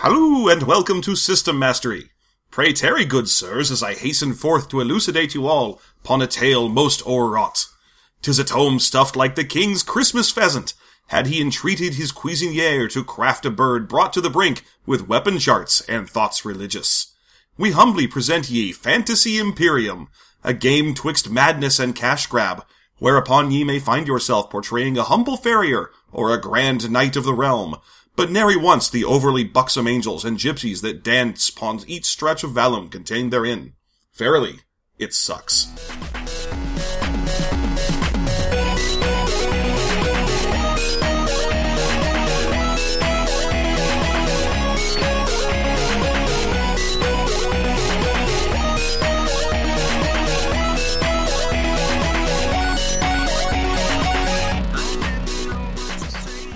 Halloo, and welcome to System Mastery. Pray tarry, good sirs, as I hasten forth to elucidate you all upon a tale most o'erwrought. Tis a tome stuffed like the king's Christmas pheasant, had he entreated his cuisinier to craft a bird brought to the brink with weapon charts and thoughts religious. We humbly present ye Fantasy Imperium, a game twixt madness and cash grab, whereupon ye may find yourself portraying a humble farrier or a grand knight of the realm, but nary once the overly buxom angels and gypsies that dance upon each stretch of vellum contained therein. Verily, it sucks.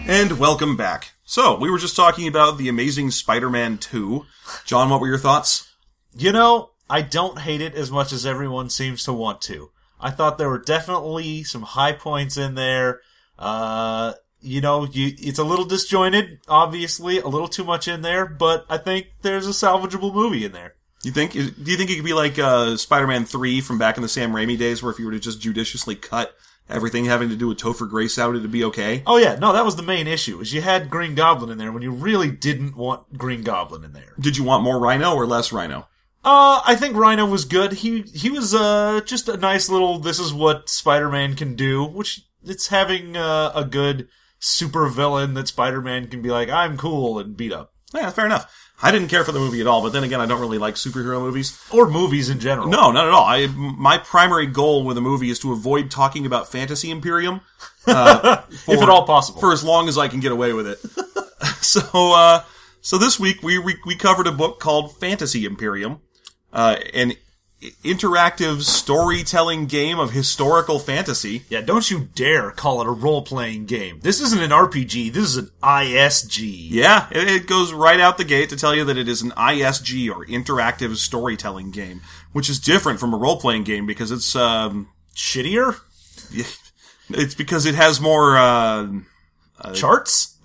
And welcome back. So, we were just talking about the amazing Spider-Man 2. John, what were your thoughts? You know, I don't hate it as much as everyone seems to want to. I thought there were definitely some high points in there. Uh, you know, you, it's a little disjointed, obviously, a little too much in there, but I think there's a salvageable movie in there. You think? Do you think it could be like uh, Spider-Man 3 from back in the Sam Raimi days, where if you were to just judiciously cut everything having to do with Topher Grace out, it'd be okay? Oh yeah, no, that was the main issue. Is you had Green Goblin in there when you really didn't want Green Goblin in there. Did you want more Rhino or less Rhino? Uh, I think Rhino was good. He he was uh just a nice little. This is what Spider-Man can do, which it's having uh, a good super villain that Spider-Man can be like, I'm cool and beat up. Yeah, fair enough. I didn't care for the movie at all, but then again, I don't really like superhero movies. Or movies in general. No, not at all. I my primary goal with a movie is to avoid talking about Fantasy Imperium, uh, for, if at all possible. for as long as I can get away with it. so, uh, so this week we, we we covered a book called Fantasy Imperium, uh, an interactive storytelling game of historical fantasy. Yeah, don't you dare call it a role-playing game. This isn't an RPG. This is an ISG. Yeah, it, goes right out the gate to tell you that it is an ISG or interactive storytelling game, which is different from a role-playing game because it's um, Shittier it's because it has more. Uh, charts.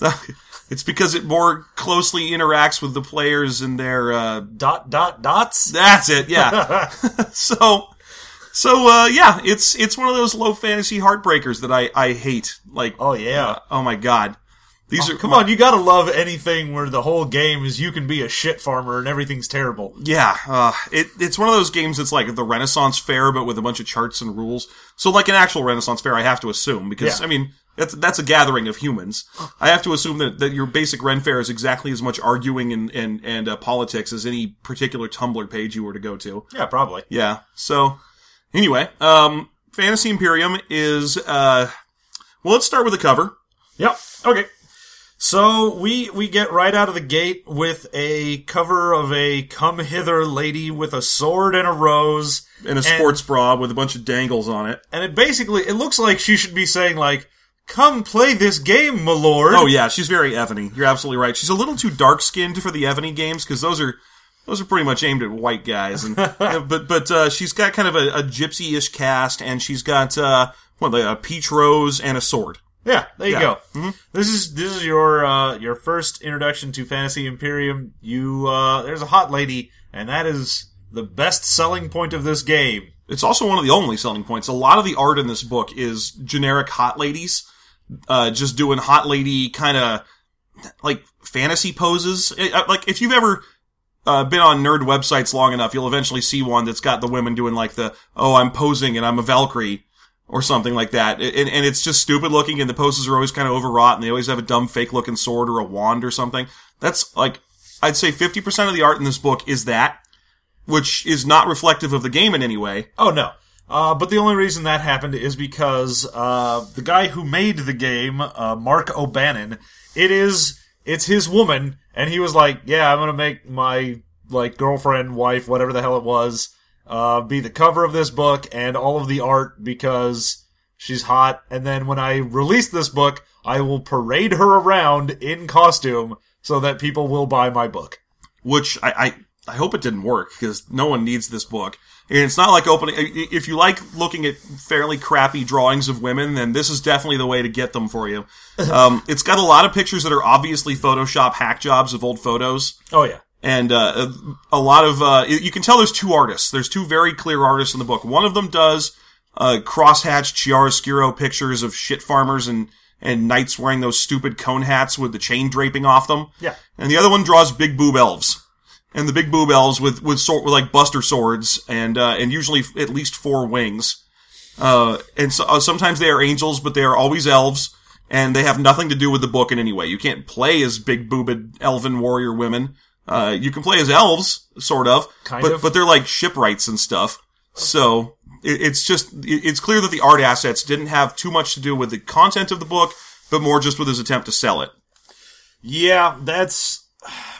it's because it more closely interacts with the players and their. Uh, Dot dot dots. that's it. Yeah. so, so uh, yeah, it's it's one of those low fantasy heartbreakers that I I hate. Like, Oh yeah. uh, oh my god, these are Come on, you gotta love anything where the whole game is you can be a shit farmer and everything's terrible. Yeah, uh, it, it's one of those games that's like the Renaissance Fair, but with a bunch of charts and rules. So, like an actual Renaissance Fair, I have to assume because Yeah. I mean that's that's a gathering of humans. I have to assume that, that your basic Ren Fair is exactly as much arguing and and and uh, politics as any particular Tumblr page you were to go to. Yeah, probably. Yeah. So, anyway, um, Fantasy Imperium is uh, well, let's start with the cover. Yep. Okay. So we we get right out of the gate with a cover of a come hither lady with a sword and a rose, and a sports bra with a bunch of dangles on it. and it basically it looks like she should be saying like, "Come play this game, my lord." Oh yeah, she's very Evony. You're absolutely right. She's a little too dark skinned for the Evony games because those are those are pretty much aimed at white guys. And uh, but but uh, she's got kind of a, a gypsy-ish cast, and she's got uh, what a peach rose and a sword. Yeah, there you Yeah. Mm-hmm. go. This is this is your uh, your first introduction to Fantasy Imperium. You uh, there's a hot lady, and that is the best selling point of this game. It's also one of the only selling points. A lot of the art in this book is generic hot ladies, uh, just doing hot lady kind of like fantasy poses. It- like if you've ever uh, been on nerd websites long enough, you'll eventually see one that's got the women doing like the "oh, I'm posing and I'm a Valkyrie" or something like that, and, and it's just stupid looking, and the poses are always kind of overwrought, and they always have a dumb fake looking sword or a wand or something. That's like I'd say fifty percent of the art in this book is that, which is not reflective of the game in any way. Oh no. Uh, but the only reason that happened is because uh, the guy who made the game, uh, Mark O'Bannon, it is it's his woman, and he was like, "Yeah, I'm gonna make my like girlfriend, wife, whatever the hell it was, uh, be the cover of this book and all of the art because she's hot. And then when I release this book, I will parade her around in costume so that people will buy my book." which I, I I hope it didn't work because no one needs this book. And it's not like opening. If you like looking at fairly crappy drawings of women, then this is definitely the way to get them for you. Um, it's got a lot of pictures that are obviously Photoshop hack jobs of old photos Oh yeah. and uh, a lot of uh, you can tell there's two artists. There's two very clear artists in the book. One of them does uh, crosshatch chiaroscuro pictures of shit farmers and and knights wearing those stupid cone hats with the chain draping off them. Yeah. And the other one draws big boob elves. And the big boob elves with with sword with like buster swords and uh, and usually at least four wings. Uh, and so, uh, sometimes they are angels, but they are always elves, and they have nothing to do with the book in any way. You can't play as big boobed elven warrior women. Uh, you can play as elves, sort of, Kind but of. but they're like shipwrights and stuff. So it, it's just it, it's clear that the art assets didn't have too much to do with the content of the book, but more just with his attempt to sell it. Yeah, that's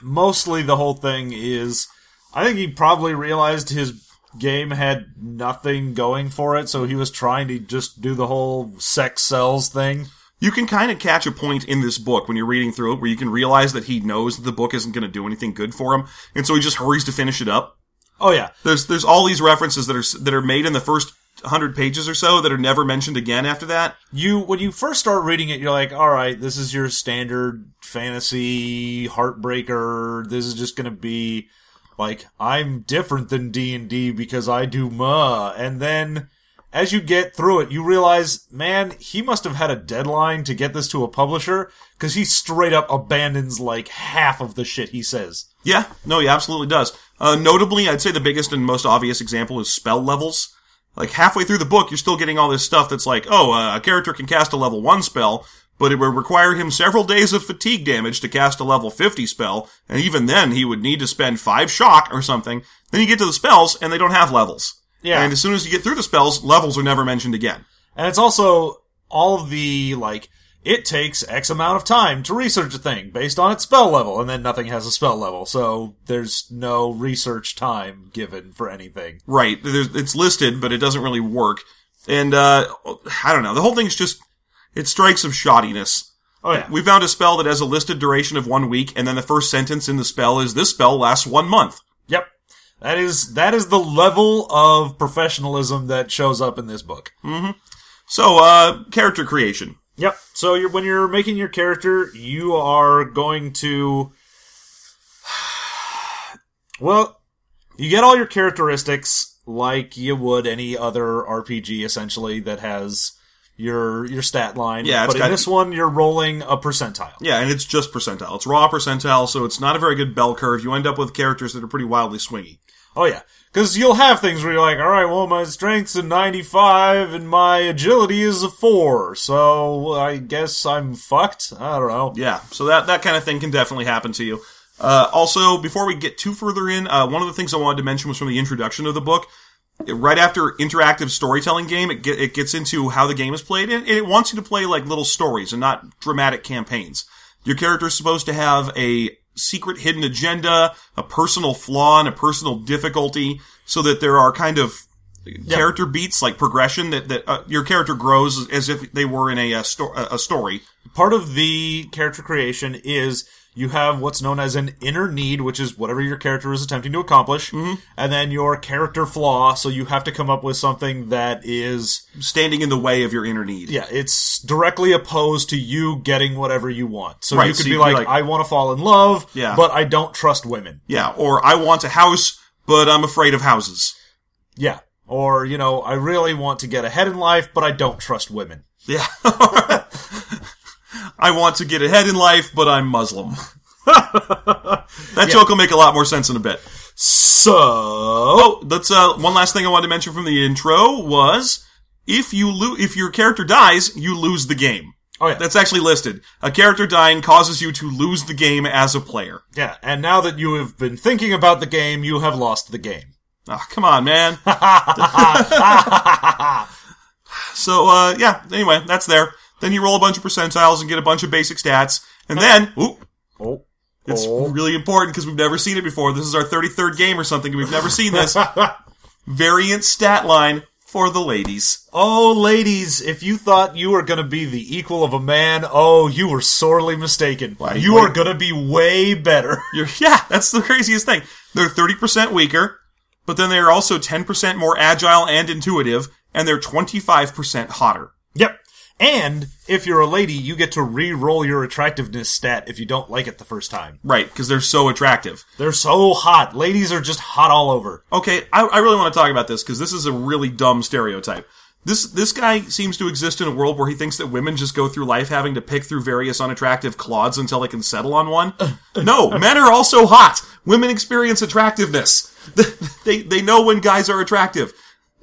mostly the whole thing is I think he probably realized his game had nothing going for it, so he was trying to just do the whole sex sells thing. You can kind of catch a point in this book when you're reading through it where you can realize that he knows that the book isn't going to do anything good for him, and so he just hurries to finish it up. Oh yeah. There's there's all these references that are that are made in the first hundred pages or so that are never mentioned again after that. You when you first start reading it, you're like, all right, this is your standard fantasy heartbreaker. This is just gonna be like I'm different than D and D because I do ma. And then as you get through it, you realize, man, he must have had a deadline to get this to a publisher because he straight up abandons like half of the shit he says. Yeah, no, he absolutely does. Uh, notably, I'd say the biggest and most obvious example is spell levels. Like halfway through the book, you're still getting all this stuff that's like, oh, uh, a character can cast a level one spell, but it would require him several days of fatigue damage to cast a level 50 spell, and even then he would need to spend five shock or something. Then you get to the spells, and they don't have levels. Yeah. And as soon as you get through the spells, levels are never mentioned again. And it's also all of the like it takes X amount of time to research a thing based on its spell level, and then nothing has a spell level, so there's no research time given for anything. Right. There's, it's listed, but it doesn't really work. And, uh, I don't know. The whole thing's just, it strikes of shoddiness. Oh yeah. We found a spell that has a listed duration of one week, and then the first sentence in the spell is this spell lasts one month. Yep. That is that is the level of professionalism that shows up in this book. So, uh, character creation. Yep. So you're when you're making your character, you are going to well, you get all your characteristics like you would any other RPG essentially that has your your stat line. Yeah, but in this one you're rolling a percentile. Yeah, and it's just percentile. It's raw percentile, so it's not a very good bell curve. You end up with characters that are pretty wildly swingy. Oh yeah. Because you'll have things where you're like, all right, well, my strength's a 95 and my agility is a 4, so I guess I'm fucked? I don't know. Yeah, so that, that kind of thing can definitely happen to you. Uh, also, before we get too further in, uh, one of the things I wanted to mention was from the introduction of the book. Right after interactive storytelling game, it, get, it gets into how the game is played, and it wants you to play like little stories and not dramatic campaigns. Your character is supposed to have a secret hidden agenda, a personal flaw, and a personal difficulty, so that there are kind of character beats, like progression, that, that uh, your character grows as if they were in a, uh sto- a a story. Part of the character creation is you have what's known as an inner need, which is whatever your character is attempting to accomplish, mm-hmm. and then your character flaw, so you have to come up with something that is, standing in the way of your inner need. yeah, it's directly opposed to you getting whatever you want. So Right, you could so be you could be like, like- I want to fall in love, Yeah. but I don't trust women. Yeah, or I want a house, but I'm afraid of houses. Yeah. Or, you know, I really want to get ahead in life, but I don't trust women. Yeah. I want to get ahead in life, but I'm Muslim. that joke will make a lot more sense in a bit. So, Oh, that's uh, one last thing I wanted to mention from the intro was if you lo- if your character dies, you lose the game. oh yeah, That's actually listed. A character dying causes you to lose the game as a player. yeah. And now that you have been thinking about the game, you have lost the game. Oh, come on, man. so, uh, yeah, anyway, that's there. Then you roll a bunch of percentiles and get a bunch of basic stats. And then, ooh, Oh, it's oh. really important because we've never seen it before. This is our 33rd game or something. and We've never seen this. Variant stat line for the ladies. Oh, ladies, if you thought you were going to be the equal of a man, oh, you were sorely mistaken. You are going to be way better. You're, yeah, that's the craziest thing. They're 30% weaker, but then they're also 10% more agile and intuitive, and they're 25% hotter. And if you're a lady, you get to re-roll your attractiveness stat if you don't like it the first time. Right, because they're so attractive. They're so hot. Ladies are just hot all over. Okay, I, I really want to talk about this because this is a really dumb stereotype. This this guy seems to exist in a world where he thinks that women just go through life having to pick through various unattractive clods until they can settle on one. No, men are also hot. Women experience attractiveness. They they know when guys are attractive.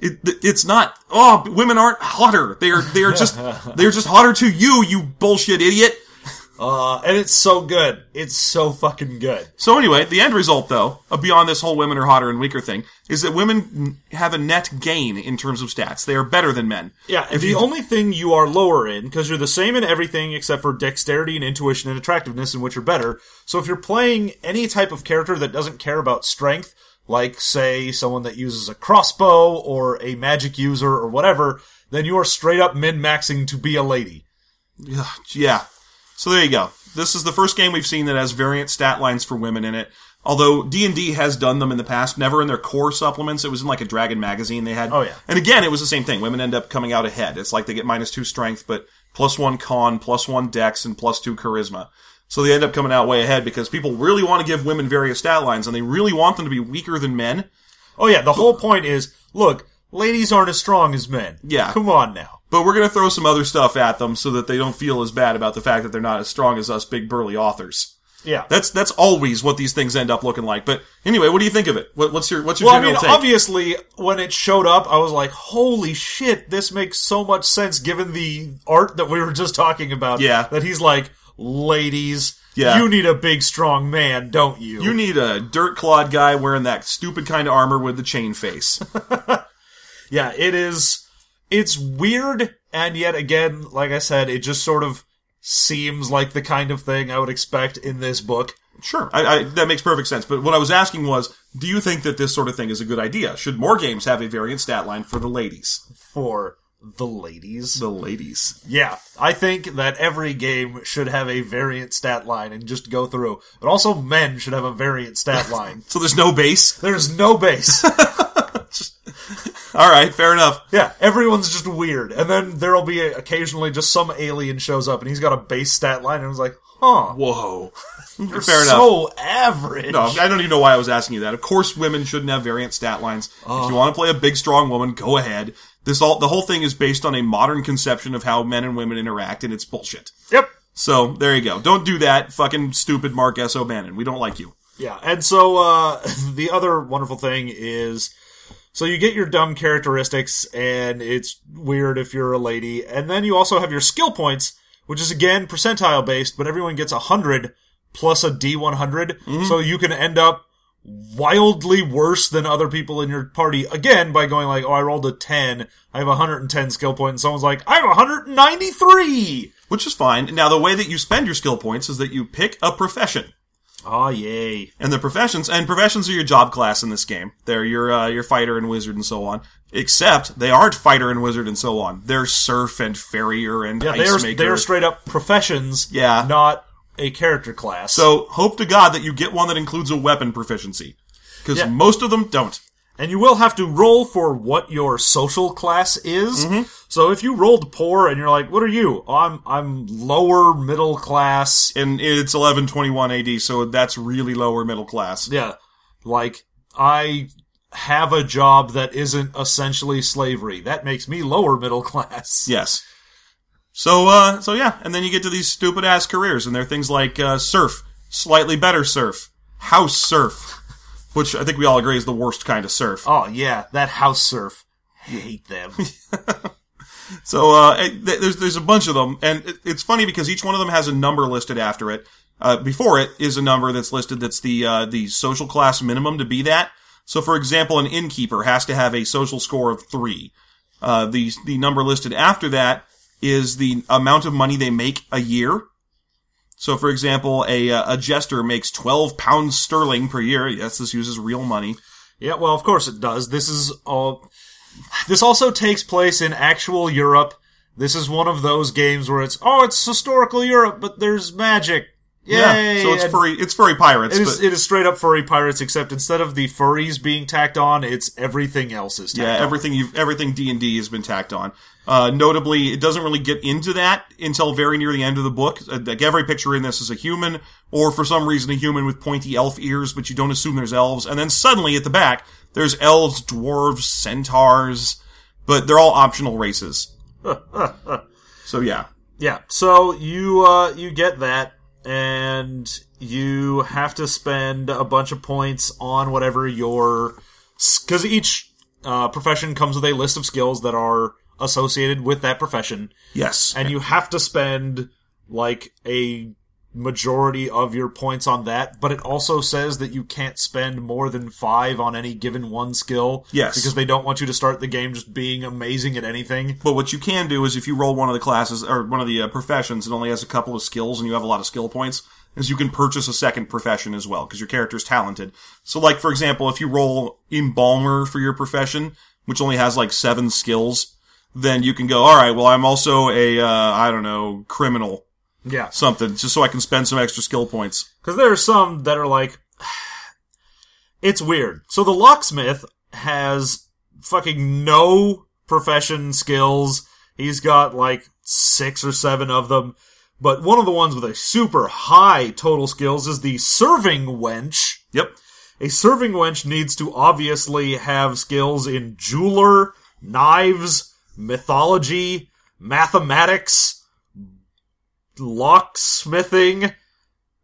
It, it's not. Oh, women aren't hotter. They are they are just they are just hotter to you. You bullshit idiot. Uh, and it's so good. It's so fucking good. So anyway, the end result, though, beyond this whole women are hotter and weaker thing, is that women have a net gain in terms of stats. They are better than men. Yeah, and the only thing you are lower in, because you're the same in everything except for dexterity and intuition and attractiveness, in which you're better. So if you're playing any type of character that doesn't care about strength, like, say, someone that uses a crossbow or a magic user or whatever, then you are straight up min-maxing to be a lady. Yeah. So there you go. This is the first game we've seen that has variant stat lines for women in it. Although D and D has done them in the past, never in their core supplements. It was in like a Dragon magazine they had. Oh, yeah. And again, it was the same thing. Women end up coming out ahead. It's like they get minus two strength, but plus one con, plus one dex, and plus two charisma. So they end up coming out way ahead because people really want to give women various stat lines, and they really want them to be weaker than men. Oh yeah, the whole point is, look, ladies aren't as strong as men. Yeah. Come on now. But we're going to throw some other stuff at them so that they don't feel as bad about the fact that they're not as strong as us big burly authors. Yeah. That's that's always what these things end up looking like. But anyway, what do you think of it? What, what's your what's your Well, I mean, take? obviously, when it showed up, I was like, "Holy shit! This makes so much sense." Given the art that we were just talking about, Yeah. that he's like, "Ladies, Yeah. you need a big, strong man, don't you?" you need a dirt clawed guy wearing that stupid kind of armor with the chain face. yeah, it is. It's weird, and yet again, like I said, it just sort of seems like the kind of thing I would expect in this book. sure, I, I, that makes perfect sense. But what I was asking was, do you think that this sort of thing is a good idea? Should more games have a variant stat line for the ladies? For the ladies. The ladies. Yeah, I think that every game should have a variant stat line and just go through. But also, men should have a variant stat line. So there's no base. There's no base. All right, fair enough. yeah, everyone's just weird. And then there'll be a, occasionally just some alien shows up and he's got a base stat line and I was like, huh. Whoa. you're fair enough. So average. No, I don't even know why I was asking you that. Of course, women shouldn't have variant stat lines. If you want to play a big, strong woman, go ahead. This all the whole thing is based on a modern conception of how men and women interact, and it's bullshit. Yep. So there you go. Don't do that, fucking stupid Mark S. O'Bannon. We don't like you. Yeah, and so uh, the other wonderful thing is, so you get your dumb characteristics, and it's weird if you're a lady, and then you also have your skill points, which is again percentile based, but everyone gets a hundred plus a D one hundred, so you can end up wildly worse than other people in your party again by going like, oh, I rolled a ten, I have a hundred and ten skill points, point, and someone's like, I have a hundred and ninety three. Which is fine. Now, the way that you spend your skill points is that you pick a profession. Oh yay! And the professions, and professions are your job class in this game. They're your, uh, your fighter and wizard and so on. Except, they aren't fighter and wizard and so on. They're serf and farrier and Yeah, ice they're maker. they're straight up professions. Yeah. not a character class. So hope to God that you get one that includes a weapon proficiency. Because Yeah. most of them don't. and you will have to roll for what your social class is. Mm-hmm. So if you rolled poor and you're like, "What are you?" Oh, I'm I'm lower middle class. And it's 1121 AD, so that's really lower middle class. Yeah, like I have a job that isn't essentially slavery. That makes me lower middle class. Yes. So, uh, so yeah, and then you get to these stupid ass careers, and they're things like, uh, serf, slightly better serf, house serf, which I think we all agree is the worst kind of serf. Oh yeah, that house serf. You hate them. So uh, it- there's there's a bunch of them, and it, it's funny because each one of them has a number listed after it. Uh, before it is a number that's listed that's the uh, the social class minimum to be that. So, for example, an innkeeper has to have a social score of three. Uh, the the number listed after that is the amount of money they make a year. So, for example, a uh, a jester makes twelve pounds sterling per year. Yes, this uses real money. yeah, well, of course it does. This is all. This also takes place in actual Europe. This is one of those games where it's oh, it's historical Europe, but there's magic. Yay! Yeah, so it's And furry. It's furry pirates. It is, it is straight up furry pirates, except instead of the furries being tacked on, it's everything else is tacked yeah, on. everything you everything D and D has been tacked on. Uh, notably, it doesn't really get into that until very near the end of the book. Uh, Like every picture in this is a human, or for some reason a human with pointy elf ears, but you don't assume there's elves. And then suddenly at the back, there's elves, dwarves, centaurs, but they're all optional races. so yeah, Yeah. So you uh you get that and you have to spend a bunch of points on whatever your cuz each uh, profession comes with a list of skills that are associated with that profession yes, and you have to spend like a majority of your points on that but it also says that you can't spend more than 5 on any given one skill Yes. because they don't want you to start the game just being amazing at anything But what you can do is if you roll one of the classes or one of the uh, professions and only has a couple of skills and you have a lot of skill points, is you can purchase a second profession as well because your character is talented. So, like for example, if you roll embalmer for your profession, which only has like seven skills, then you can go, all right, well, I'm also a uh, I don't know criminal yeah something just so I can spend some extra skill points. Because there are some that are like, it's weird. So the locksmith has fucking no profession skills. He's got like six or seven of them. But one of the ones with a super high total skills is the serving wench. Yep. A serving wench needs to obviously have skills in jeweler, knives, mythology, mathematics, locksmithing,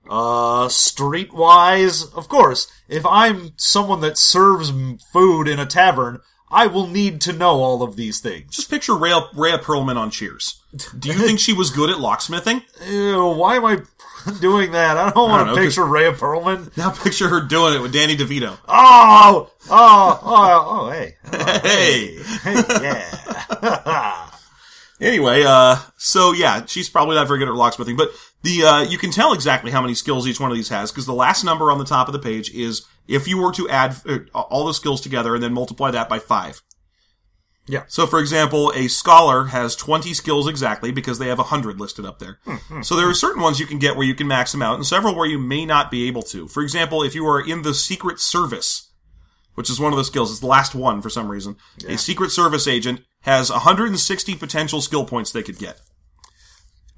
uh, streetwise. Of course, if I'm someone that serves food in a tavern, I will need to know all of these things. Just picture Rhea, Rhea Perlman on Cheers. Do you think she was good at locksmithing? Ew, why am I doing that? I don't want to picture Rhea Perlman. Now picture her doing it with Danny DeVito. Oh, oh, oh, oh, hey. Oh, Hey. hey, yeah. Anyway, uh, so yeah, she's probably not very good at locksmithing, but the, uh, you can tell exactly how many skills each one of these has, because the last number on the top of the page is if you were to add uh, all the skills together and then multiply that by five. Yeah. So for example, a scholar has 20 skills exactly because they have 100 listed up there. Hmm, hmm. so there are certain ones you can get where you can max them out and several where you may not be able to. For example, if you are in the Secret Service, which is one of the skills, it's the last one for some reason. A Secret Service agent has 160 potential skill points they could get.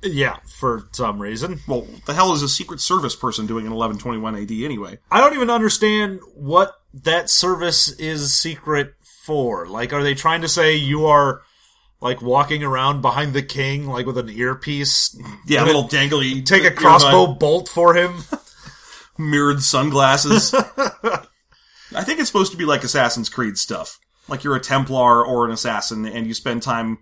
yeah, for some reason. Well, what the hell is a Secret Service person doing in 1121 AD anyway? I don't even understand what that service is secret for. Like, are they trying to say you are like walking around behind the king, like with an earpiece? Yeah, a little dangly. Take a earbud, crossbow bolt for him. mirrored sunglasses. I think it's supposed to be like Assassin's Creed stuff. Like you're a Templar or an assassin and you spend time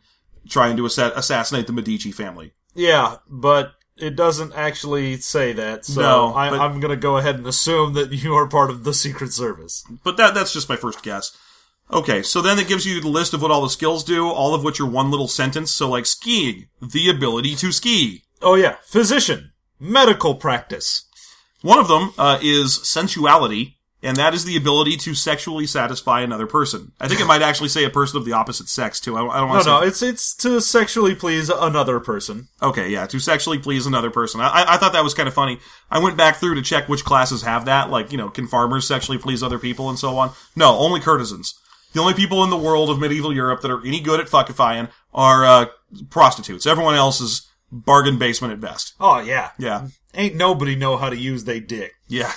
trying to assa- assassinate the Medici family. yeah, but it doesn't actually say that. So No, I, I'm going to go ahead and assume that you are part of the secret service. But that that's just my first guess. Okay, so then it gives you the list of what all the skills do, all of which are one little sentence. So like skiing, the ability to ski. Oh yeah, physician, medical practice. One of them uh, is sensuality, and that is the ability to sexually satisfy another person. I think it might actually say a person of the opposite sex too. I don't, I don't want to no, say. it's it's to sexually please another person. Okay, yeah, to sexually please another person. I, I- I thought that was kind of funny. I went back through to check which classes have that. Like, you know, can farmers sexually please other people and so on? No, only courtesans. The only people in the world of medieval Europe that are any good at fuckifying are uh, prostitutes. Everyone else is bargain basement at best. Oh yeah, Yeah. ain't nobody know how to use they dick. Yeah.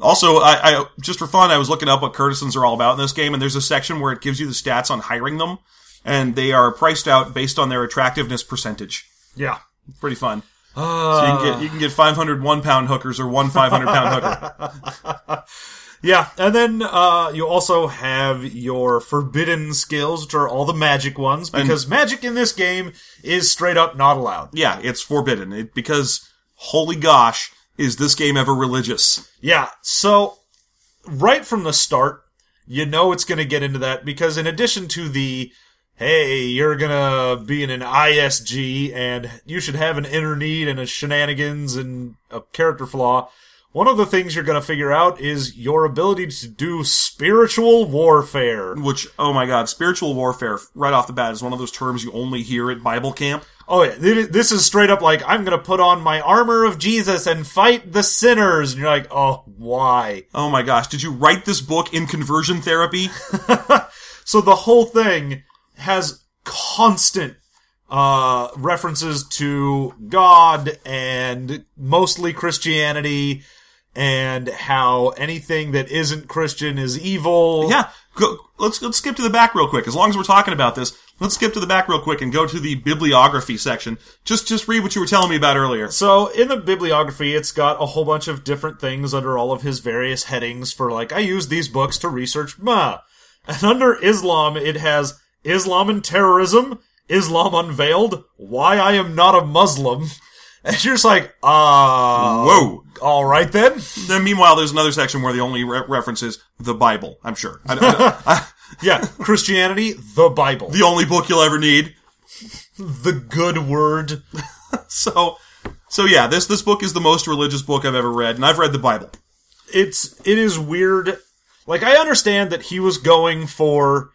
Also, I, I just for fun, I was looking up what courtesans are all about in this game, and there's a section where it gives you the stats on hiring them, and they are priced out based on their attractiveness percentage. Yeah. Pretty fun. So you can get you can get 500 one pound hookers or one 500 pound hooker. Yeah, and then uh, you also have your forbidden skills, which are all the magic ones, because magic in this game is straight up not allowed. Yeah, it's forbidden it, because holy gosh, is this game ever religious? Yeah, so right from the start, you know it's going to get into that because in addition to the hey, you're going to be in an ISG and you should have an inner need and a shenanigans and a character flaw, one of the things you're going to figure out is your ability to do spiritual warfare. Which, oh my god, spiritual warfare, right off the bat, is one of those terms you only hear at Bible camp. Oh yeah, this is straight up like I'm going to put on my armor of Jesus and fight the sinners. And you're like, "Oh, why?" Oh my gosh, did you write this book in conversion therapy? So the whole thing has constant uh, references to God and mostly Christianity and how anything that isn't Christian is evil. Yeah, go, let's let's skip to the back real quick. As long as we're talking about this, let's skip to the back real quick and go to the bibliography section. Just just read what you were telling me about earlier. So in the bibliography, it's got a whole bunch of different things under all of his various headings for like, I use these books to research ma. And under Islam, it has Islam and terrorism, Islam unveiled, why I am not a Muslim. And you're just like, uh, Whoa. All right then. Then meanwhile, there's another section where the only re- reference is the Bible. I'm sure. I, I- I- Yeah, Christianity, the Bible, the only book you'll ever need. the good word. So, so yeah, this this book is the most religious book I've ever read, and I've read the Bible. it's it is weird. Like I understand that he was going for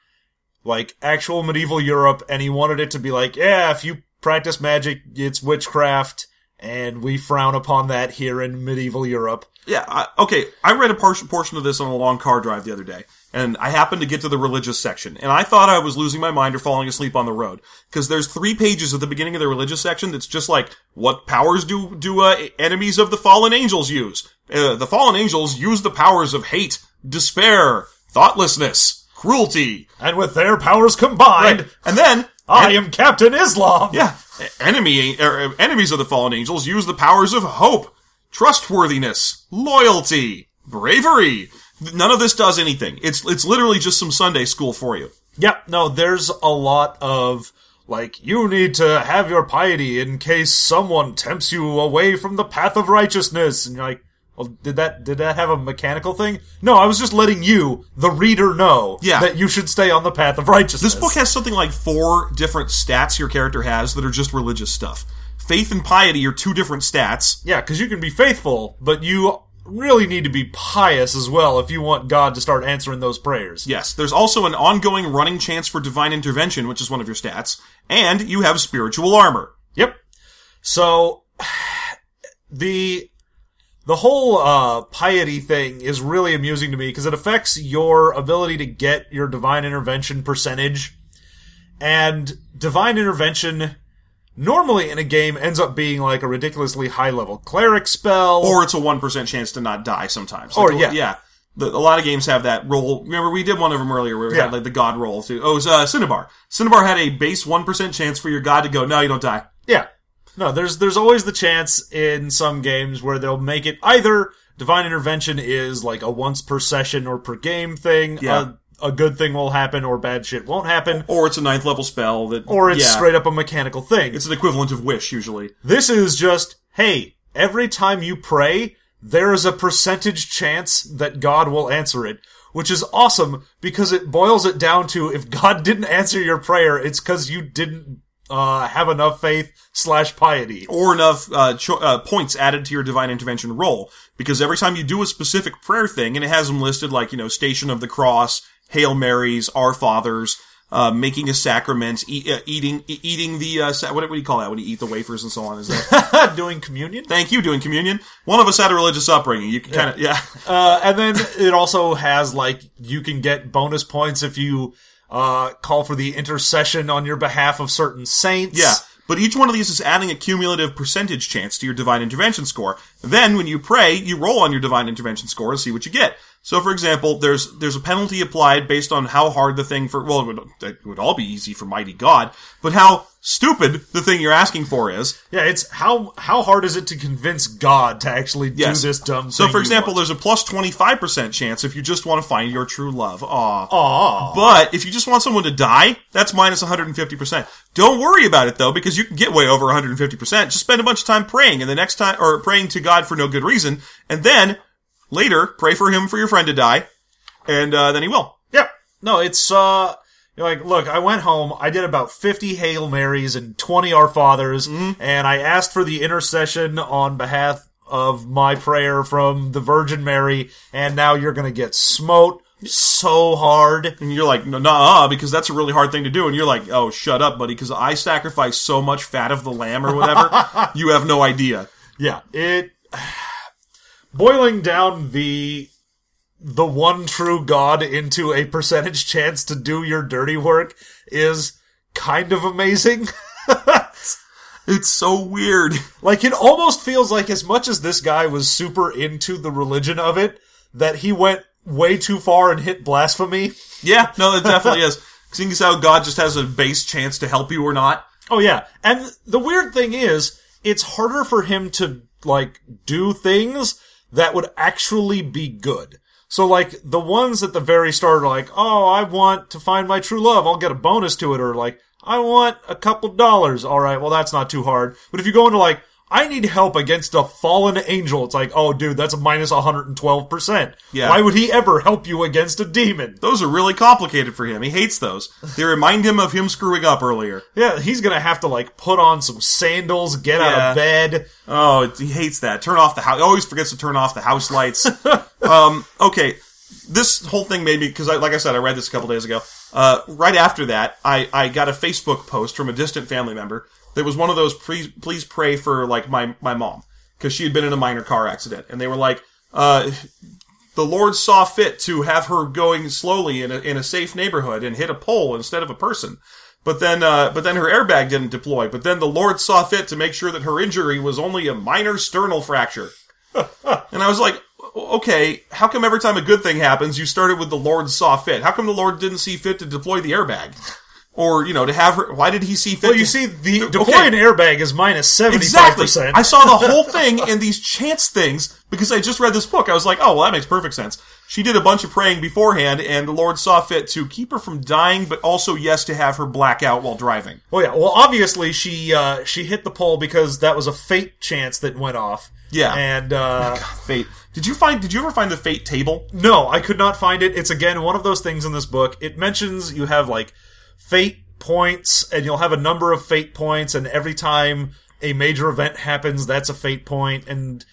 like actual medieval Europe and he wanted it to be like, yeah, if you practice magic, it's witchcraft and we frown upon that here in medieval Europe. Yeah, I, okay. I read a portion portion of this on a long car drive the other day, and I happened to get to the religious section, and I thought I was losing my mind or falling asleep on the road because there's three pages at the beginning of the religious section that's just like, what powers do do uh, enemies of the fallen angels use? Uh, the fallen angels use the powers of hate, despair, thoughtlessness, cruelty, And with their powers combined, and then I am Captain Islam. yeah, enemy er, enemies of the fallen angels use the powers of hope, trustworthiness, loyalty, bravery. None of this does anything. It's it's literally just some Sunday school for you. Yep, no, there's a lot of like you need to have your piety in case someone tempts you away from the path of righteousness, and you're like, well, did that did that have a mechanical thing? No, I was just letting you, the reader, know Yeah. that you should stay on the path of righteousness. This book has something like four different stats your character has that are just religious stuff. Faith and piety are two different stats. yeah, because you can be faithful, but you really need to be pious as well if you want God to start answering those prayers. Yes, there's also an ongoing running chance for divine intervention, which is one of your stats, and you have spiritual armor. Yep. So the the whole uh, piety thing is really amusing to me because it affects your ability to get your divine intervention percentage, and divine intervention normally in a game ends up being like a ridiculously high level cleric spell Or it's a 1% chance to not die sometimes. Or, Like, yeah. Yeah. The, a lot of games have that roll. Remember, we did one of them earlier where we Yeah. had like the god roll too. Oh, it was uh, Synnibarr. Synnibarr had a base 1% chance for your god to go, no, you don't die. Yeah. No, there's there's always the chance in some games where they'll make it either divine intervention is like a once per session or per game thing. Yeah. A, a good thing will happen or bad shit won't happen. Or it's a ninth level spell that. Or it's yeah, straight up a mechanical thing. It's an equivalent of wish usually. This is just, hey, every time you pray, there is a percentage chance that God will answer it. Which is awesome because it boils it down to if God didn't answer your prayer, it's because you didn't uh, have enough faith slash piety. or enough uh, cho- uh, points added to your divine intervention roll. Because every time you do a specific prayer thing, and it has them listed like, you know, Station of the Cross, Hail Marys, Our Fathers, uh, making a sacrament, e- uh, eating e- eating the, uh, sa- what, what do you call that when you eat the wafers and so on? Is that, Doing communion. thank you, doing communion. One of us had a religious upbringing. You can kind of, yeah. Uh, and then it also has like you can get bonus points if you uh, call for the intercession on your behalf of certain saints. Yeah. But each one of these is adding a cumulative percentage chance to your divine intervention score. Then, when you pray, you roll on your divine intervention score and see what you get. So, for example, there's there's a penalty applied based on how hard the thing for well, it would, it would all be easy for mighty God, but how stupid the thing you're asking for is. yeah. It's how how hard is it to convince God to actually Yes. do this dumb? Thing? So, thing for example, there's a plus twenty five percent chance if you just want to find your true love. Aw. Aw. But if you just want someone to die, that's minus 150%. Don't worry about it though, because you can get way over 150%. Just spend a bunch of time praying and the next time, or praying to God for no good reason. And then later, pray for him for your friend to die. And, uh, then he will. Yeah. No, it's uh you're like, look, I went home, I did about 50 Hail Marys and 20 Our Fathers, Mm-hmm. and I asked for the intercession on behalf of my prayer from the Virgin Mary, and now you're gonna get smote so hard. And you're like, no, nah, because that's a really hard thing to do. And you're like, oh, shut up, buddy, because I sacrifice so much fat of the lamb or whatever. you have no idea. Yeah, it boiling down the the one true god into a percentage chance to do your dirty work is kind of amazing. It's so weird. like it almost feels like as much as this guy was super into the religion of it, that he went way too far and hit blasphemy. Yeah, no, it definitely is. Seeing as how God just has a base chance to help you or not. Oh yeah. And the weird thing is, it's harder for him to like do things that would actually be good. So like the ones at the very start are like, oh, I want to find my true love. I'll get a bonus to it. Or like, I want a couple dollars. All right. Well, that's not too hard. But if you go into like, I need help against a fallen angel. It's like, oh, dude, that's a minus 112%. Yeah. Why would he ever help you against a demon? Those are really complicated for him. He hates those. They remind him of him screwing up earlier. Yeah, he's gonna have to like put on some sandals, get out of bed. Oh, he hates that. Turn off the house. He always forgets to turn off the house lights. um, okay, this whole thing made me because, I, like I said, I read this a couple days ago. Uh, right after that, I, I got a Facebook post from a distant family member. There was one of those please please pray for like my my mom because she had been in a minor car accident, and they were like, uh, the Lord saw fit to have her going slowly in a, in a safe neighborhood and hit a pole instead of a person. But then, uh, but then her airbag didn't deploy. But then the Lord saw fit to make sure that her injury was only a minor sternal fracture. and I was like, okay, how come every time a good thing happens, you started with the Lord saw fit? How come the Lord didn't see fit to deploy the airbag? Or, you know, to have her, why did he see fit Well, you see, the Okay. deploy an airbag is minus seventy five Exactly. percent. I saw the whole thing in these chance things because I just read this book. I was like, oh, well, that makes perfect sense. She did a bunch of praying beforehand, and the Lord saw fit to keep her from dying, but also, yes, to have her black out while driving. Well, yeah. Well, obviously she uh, she hit the pole because that was a fate chance that went off. Yeah. And uh, Fate. Did you find? Did you ever find the fate table? no, I could not find it. It's again one of those things in this book. It mentions you have like fate points, and you'll have a number of fate points, and every time a major event happens, that's a fate point, and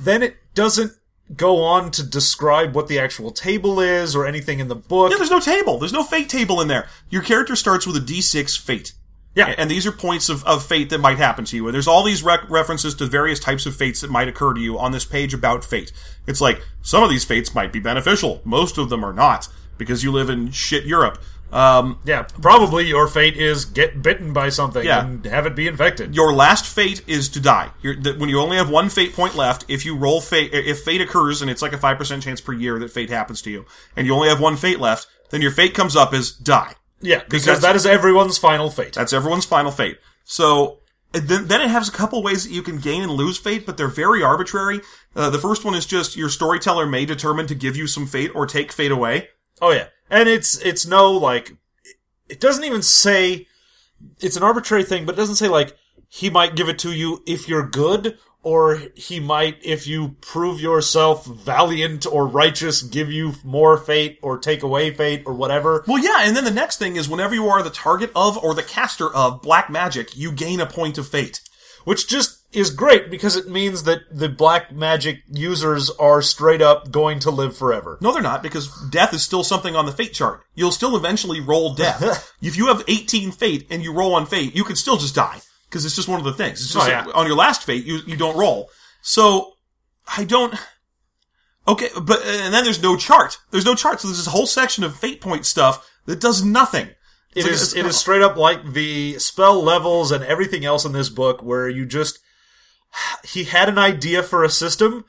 then it doesn't go on to describe what the actual table is or anything in the book. Yeah, there's no table. There's no fate table in there. Your character starts with a D6 fate. Yeah. And these are points of, of fate that might happen to you. And there's all these rec- references to various types of fates that might occur to you on this page about fate. It's like, some of these fates might be beneficial. Most of them are not. Because you live in shit Europe. Um, Yeah, probably your fate is get bitten by something Yeah. and have it be infected. your last fate is to die. You're, that when you only have one fate point left, if you roll fate, if fate occurs, and it's like a 5% chance per year that fate happens to you, and you only have one fate left, then your fate comes up as die. yeah, because that's- everyone's final fate. That's everyone's final fate. So then, then it has a couple ways that you can gain and lose fate, but they're very arbitrary. Uh, the first one is just your storyteller may determine to give you some fate or take fate away. Oh yeah, and it's it's no like it doesn't even say it's an arbitrary thing, but it doesn't say like he might give it to you if you're good, or he might if you prove yourself valiant or righteous, give you more fate or take away fate or whatever. Well, yeah, and then the next thing is whenever you are the target of or the caster of black magic, you gain a point of fate. which just is great because it means that the black magic users are straight up going to live forever. No, they're not, because death is still something on the fate chart. You'll still eventually roll death. if you have 18 fate and you roll on fate, you can still just die. Because it's just one of the things. It's just Oh, yeah. on your last fate, you, you don't roll. So, I don't, okay, but, and then there's no chart. There's no chart, so there's this whole section of fate point stuff that does nothing. It like- is it's- it is straight up like the spell levels and everything else in this book where you just he had an idea for a system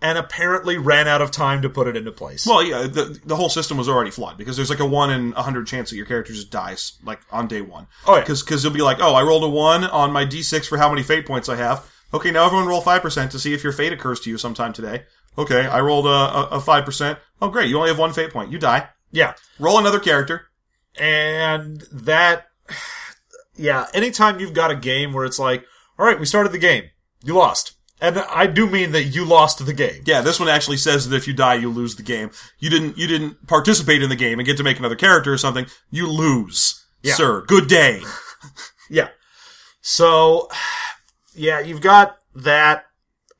and apparently ran out of time to put it into place. Well, yeah, the, the whole system was already flawed because there's like a one in a hundred chance that your character just dies like on day one. Oh, yeah. because you'll be like, oh, I rolled a one on my d6 for how many fate points I have. Okay, now everyone roll five percent to see if your fate occurs to you sometime today. Okay, I rolled a a five percent. Oh, great, you only have one fate point. You die. yeah. Roll another character. And that yeah, anytime you've got a game where it's like, all right, we started the game. You lost. And I do mean that you lost the game. Yeah, this one actually says that if you die, you lose the game. You didn't you didn't participate in the game and get to make another character or something. You lose, Yeah. sir. Good day. Yeah. So, yeah, you've got that,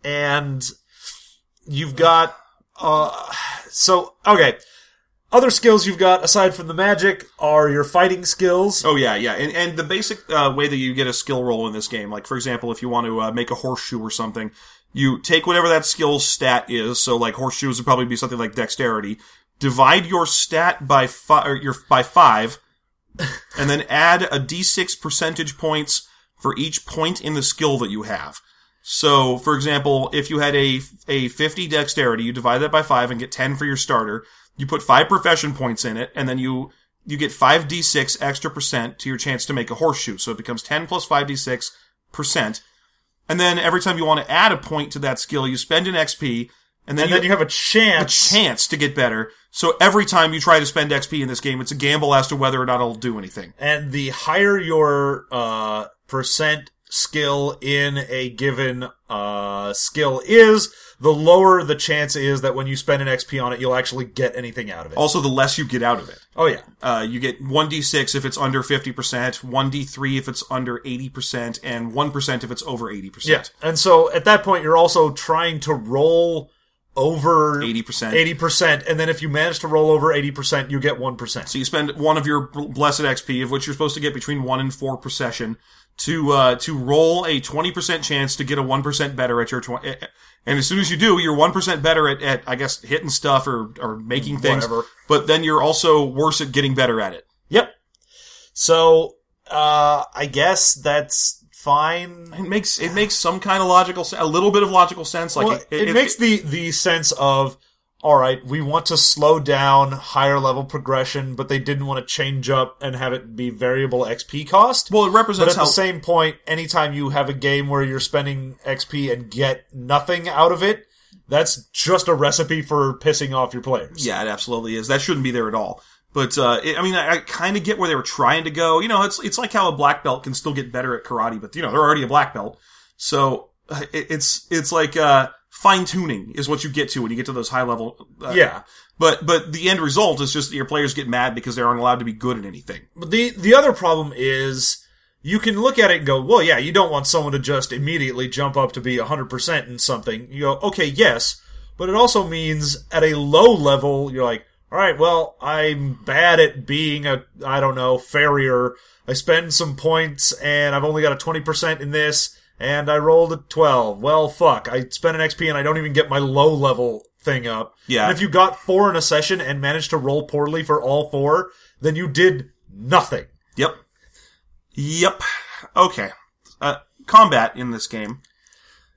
and you've got uh so okay. Other skills you've got aside from the magic are your fighting skills. Oh yeah, yeah, and and the basic uh, way that you get a skill roll in this game, like for example, if you want to uh, make a horseshoe or something, you take whatever that skill stat is. So like horseshoes would probably be something like dexterity. Divide your stat by five, or your by five, and then add a d6 percentage points for each point in the skill that you have. So, for example, if you had a a 50 dexterity, you divide that by five and get 10 for your starter. You put five profession points in it, and then you you get five d6 extra percent to your chance to make a horseshoe. So it becomes 10 plus five d6 percent. And then every time you want to add a point to that skill, you spend an XP, and then, and you, then you have a chance. A chance to get better. So every time you try to spend XP in this game, it's a gamble as to whether or not it'll do anything. and the higher your uh, percent skill in a given uh, skill is, the lower the chance is that when you spend an XP on it, you'll actually get anything out of it. Also, the less you get out of it. Oh yeah, Uh, you get 1d6 if it's under 50%, 1d3 if it's under 80%, and 1% if it's over 80%. yeah. And so at that point, you're also trying to roll over 80%. eighty percent, and then if you manage to roll over eighty percent, you get one percent. So you spend one of your blessed XP, of which you're supposed to get between 1 and 4 per session, to, uh, to roll a 20% chance to get a 1% better at your 20, and as soon as you do, you're 1% better at, at, I guess, hitting stuff or, or making things. Whatever. But then you're also worse at getting better at it. Yep. So uh, I guess that's fine. It makes, it makes some kind of logical, se- a little bit of logical sense. Like, Well, it, makes the the sense of all right, we want to slow down higher level progression, but they didn't want to change up and have it be variable XP cost. well, it represents. but at how, the same point, anytime you have a game where you're spending XP and get nothing out of it, that's just a recipe for pissing off your players. Yeah, it absolutely is. That shouldn't be there at all. But uh, it, I mean, I, I kind of get where they were trying to go. You know, it's it's like how a black belt can still get better at karate, but you know they're already a black belt. So uh, it, it's it's like uh, fine tuning is what you get to when you get to those high level. Uh, Yeah. But but the end result is just that your players get mad because they aren't allowed to be good at anything. But the the other problem is you can look at it and go, well, yeah, you don't want someone to just immediately jump up to be 100% in something. You go, okay, yes, but it also means at a low level, you're like, all right, well, I'm bad at being a, I don't know, farrier. I spend some points and I've only got a 20% in this and I rolled a 12. Well, fuck. I spent an XP and I don't even get my low level thing up. Yeah. And if you got four in a session and managed to roll poorly for all four, then you did nothing. Yep. Yep. Okay. Uh, combat in this game.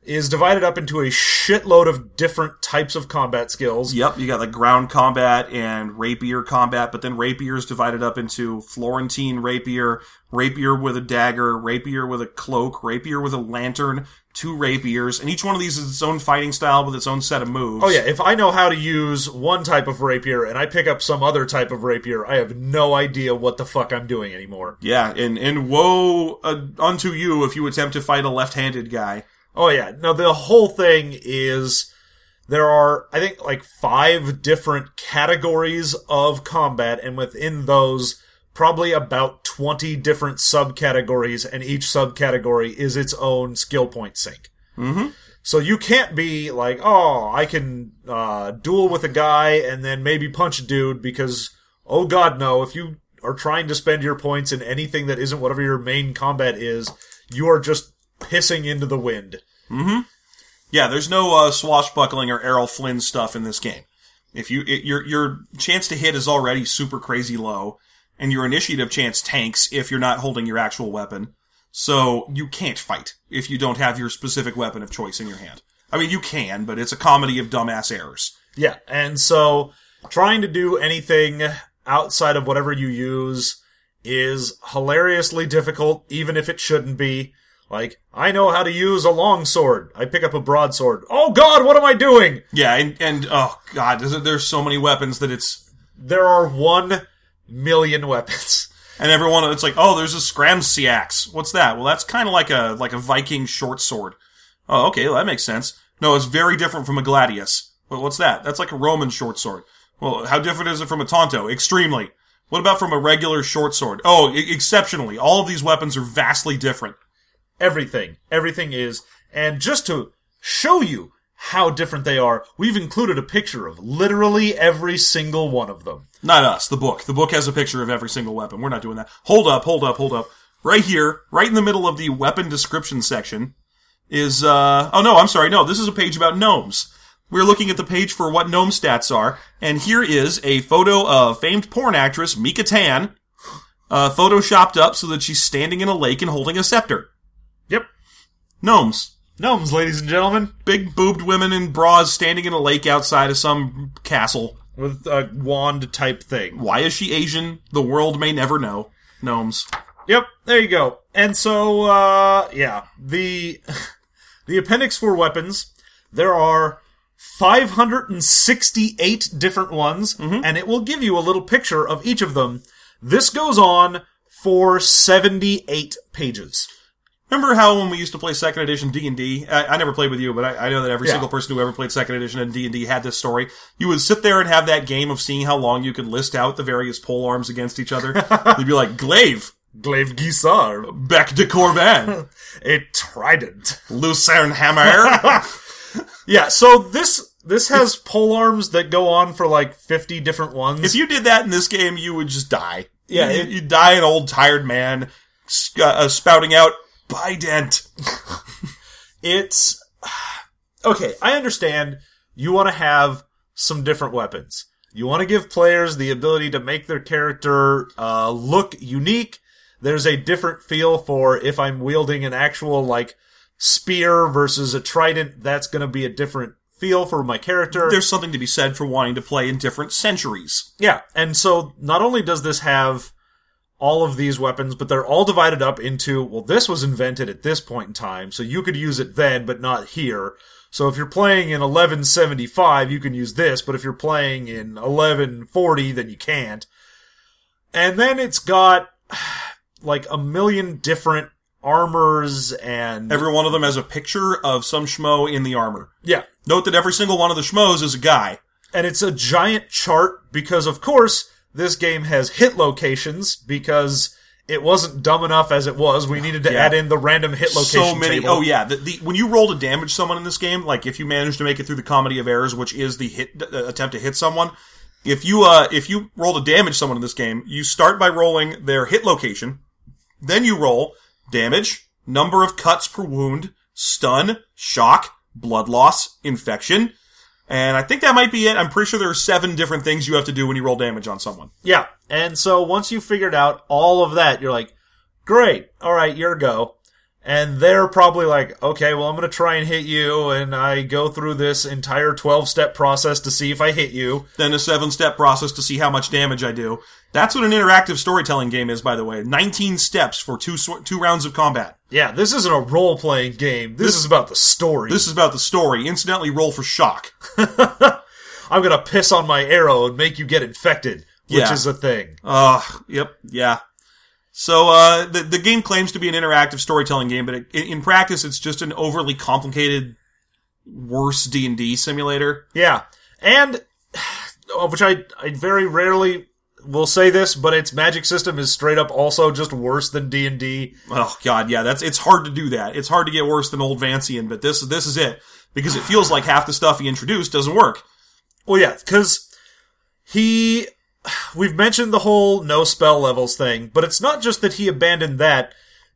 Is divided up into a shitload of different types of combat skills. Yep, you got like ground combat and rapier combat, but then rapier is divided up into Florentine rapier, rapier with a dagger, rapier with a cloak, rapier with a lantern, two rapiers, and each one of these is its own fighting style with its own set of moves. Oh yeah, if I know how to use one type of rapier and I pick up some other type of rapier, I have no idea what the fuck I'm doing anymore. Yeah, and, and woe uh, unto you if you attempt to fight a left-handed guy. Oh yeah, no, the whole thing is there are I think like five different categories of combat, and within those, probably about twenty different subcategories, and each subcategory is its own skill point sink. Mm-hmm. So you can't be like, oh, I can uh, duel with a guy and then maybe punch a dude because, oh god, no. If you are trying to spend your points in anything that isn't whatever your main combat is, you are just pissing into the wind. Yeah, there's no uh, swashbuckling or Errol Flynn stuff in this game. If you it, your your chance to hit is already super crazy low, and your initiative chance tanks if you're not holding your actual weapon. So you can't fight if you don't have your specific weapon of choice in your hand. I mean, you can, but it's a comedy of dumbass errors. Yeah, and so trying to do anything outside of whatever you use is hilariously difficult, even if it shouldn't be. Like, I know how to use a long sword. I pick up a broadsword. Oh god, what am I doing? Yeah, and and oh god, there's, there's so many weapons that it's There are one million weapons. and everyone it's like, oh, there's a scramasax. What's that? Well, that's kind of like a like a Viking short sword. Oh, okay, well, that makes sense. No, it's very different from a gladius. Well, what's that? That's like a Roman short sword. Well, how different is it from a tanto? Extremely. What about from a regular short sword? Oh, e- exceptionally. All of these weapons are vastly different. Everything. Everything is. And just to show you how different they are, we've included a picture of literally every single one of them. Not us, the book. The book has a picture of every single weapon. We're not doing that. Hold up, hold up, hold up. Right here, right in the middle of the weapon description section is, uh, oh no, I'm sorry, no, this is a page about gnomes. We're looking at the page for what gnome stats are, and here is a photo of famed porn actress Mika Tan, uh, photoshopped up so that she's standing in a lake and holding a scepter. Gnomes. Gnomes, ladies and gentlemen, Big boobed women in bras standing in a lake outside of some castle. with a wand type thing. Why is she Asian? The world may never know. Gnomes. Yep, there you go. And so, uh, yeah, the the appendix for weapons. There are 568 different ones, and it will give you a little picture of each of them. This goes on for 78 pages. Remember how when we used to play second edition D and D? I never played with you, but I, I know that every Yeah. single person who ever played second edition and D and D had this story. You would sit there and have that game of seeing how long you could list out the various pole arms against each other. You'd be like glaive, Glaive Guisarme, bec de Corbin, a trident. lucerne hammer. Yeah, so this this has pole arms that go on for like 50 different ones. if you did that in this game, you would just die. Yeah, you, you'd die an old tired man, uh, spouting out bident. it's okay. I understand you want to have some different weapons. You want to give players the ability to make their character uh, look unique. There's a different feel for if I'm wielding an actual like spear versus a trident. That's going to be a different feel for my character. There's something to be said for wanting to play in different centuries. Yeah, and so not only does this have all of these weapons, but they're all divided up into, well, this was invented at this point in time, so you could use it then, but not here. So if you're playing in 1175, you can use this, but if you're playing in 1140, then you can't. And then it's got like a million different armors and Every one of them has a picture of some schmo in the armor. yeah, Note that every single one of the schmoes is a guy. and it's a giant chart because of course this game has hit locations because it wasn't dumb enough as it was we needed to Yeah. add in the random hit location so many. table. Oh yeah, the, the when you roll to damage someone in this game, like if you manage to make it through the comedy of errors, which is the hit uh, attempt to hit someone, if you uh if you roll to damage someone in this game, you start by rolling their hit location, then you roll damage, number of cuts per wound, stun, shock, blood loss, infection. And I think that might be it. I'm pretty sure there are seven different things you have to do when you roll damage on someone. yeah and so once you figured out all of that you're like great all right your go and they're probably like okay well i'm going to try and hit you and i go through this entire 12 step process to see if i hit you then a seven step process to see how much damage I do. That's what an interactive storytelling game is, by the way. 19 steps for two, sw- two rounds of combat. yeah this isn't a role playing game this, is about the story This is about the story. Incidentally, roll for shock. i'm to piss on my arrow and make you get infected which Yeah. is a thing Ugh, yep, yeah. So, uh, the, the game claims to be an interactive storytelling game, but it, in, practice, it's just an overly complicated, worse D&D simulator. Yeah, and uh, which I I very rarely will say this, but its magic system is straight up also just worse than D and D. Oh god, yeah, that's it's hard to do that. It's hard to get worse than old Vancian, but this this is it because it feels like half the stuff he introduced doesn't work. Well, yeah, because he we've mentioned the whole no spell levels thing, but it's not just that he abandoned that.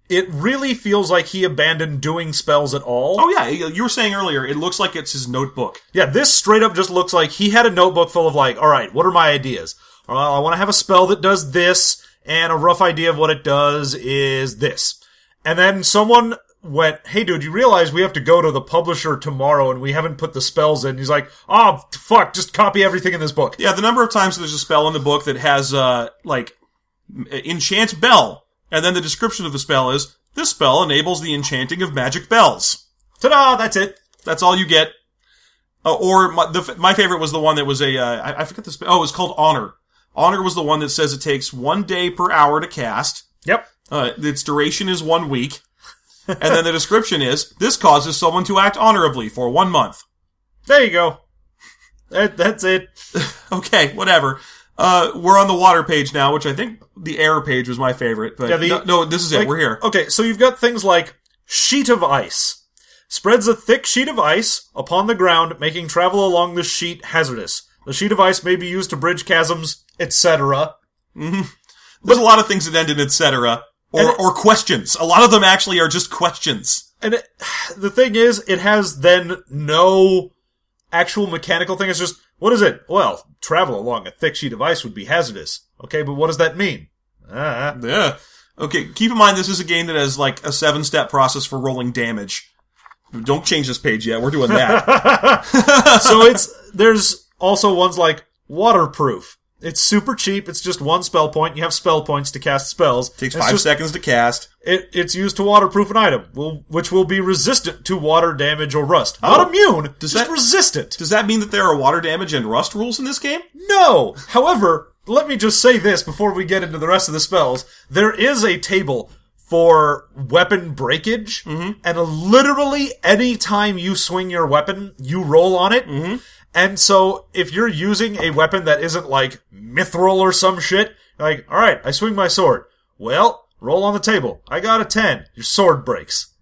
It really feels like he abandoned doing spells at all. Oh yeah, you were saying earlier, it looks like it's his notebook. Yeah, this straight up just looks like he had a notebook full of like, all right, what are my ideas? Well, I want to have a spell that does this, and a rough idea of what it does is this. And then someone went, hey dude, you realize we have to go to the publisher tomorrow and we haven't put the spells in. He's like, oh, fuck, just copy everything in this book. Yeah, the number of times there's a spell in the book that has uh like enchant bell, and then the description of the spell is this spell enables the enchanting of magic bells. Ta-da, that's it. That's all you get. Uh, or my, the, my favorite was the one that was a uh, I, I forget the spell. Oh, it was called Honor. Honor was the one that says it takes one day per hour to cast. Yep. Uh, its duration is one week. and then the description is, this causes someone to act honorably for one month. There you go. That, that's it. Okay, whatever. Uh, we're on the water page now, which I think the air page was my favorite, but Yeah, the- no, no, this is it. We're here. Okay, so you've got things like sheet of ice. spreads a thick sheet of ice upon the ground, making travel along the sheet hazardous. The sheet of ice may be used to bridge chasms, etc. There's a lot of things that end in etc. Or, or questions. A lot of them actually are just questions. And it, the thing is, it has then no actual mechanical thing. It's just, what is it? Well, travel along a thick sheet of ice would be hazardous. Okay, but what does that mean? Ah. Yeah. Okay, keep in mind this is a game that has like a seven step process for rolling damage. Don't change this page yet. We're doing that. so it's there's also ones like waterproof. It's super cheap. It's just one spell point. You have spell points to cast spells. Takes It's five just- seconds to cast. It, it's used to waterproof an item, will, which will be resistant to water damage or rust. Not Oh. immune, Does just that- resistant. Does that mean that there are water damage and rust rules in this game? No! However, let me just say this before we get into the rest of the spells. There is a table for weapon breakage, Mm-hmm. and literally any time you swing your weapon, you roll on it. Mm-hmm. And so, if you're using a weapon that isn't like mithril or some shit, like, alright, I swing my sword. Well, roll on the table. I got a 10. Your sword breaks.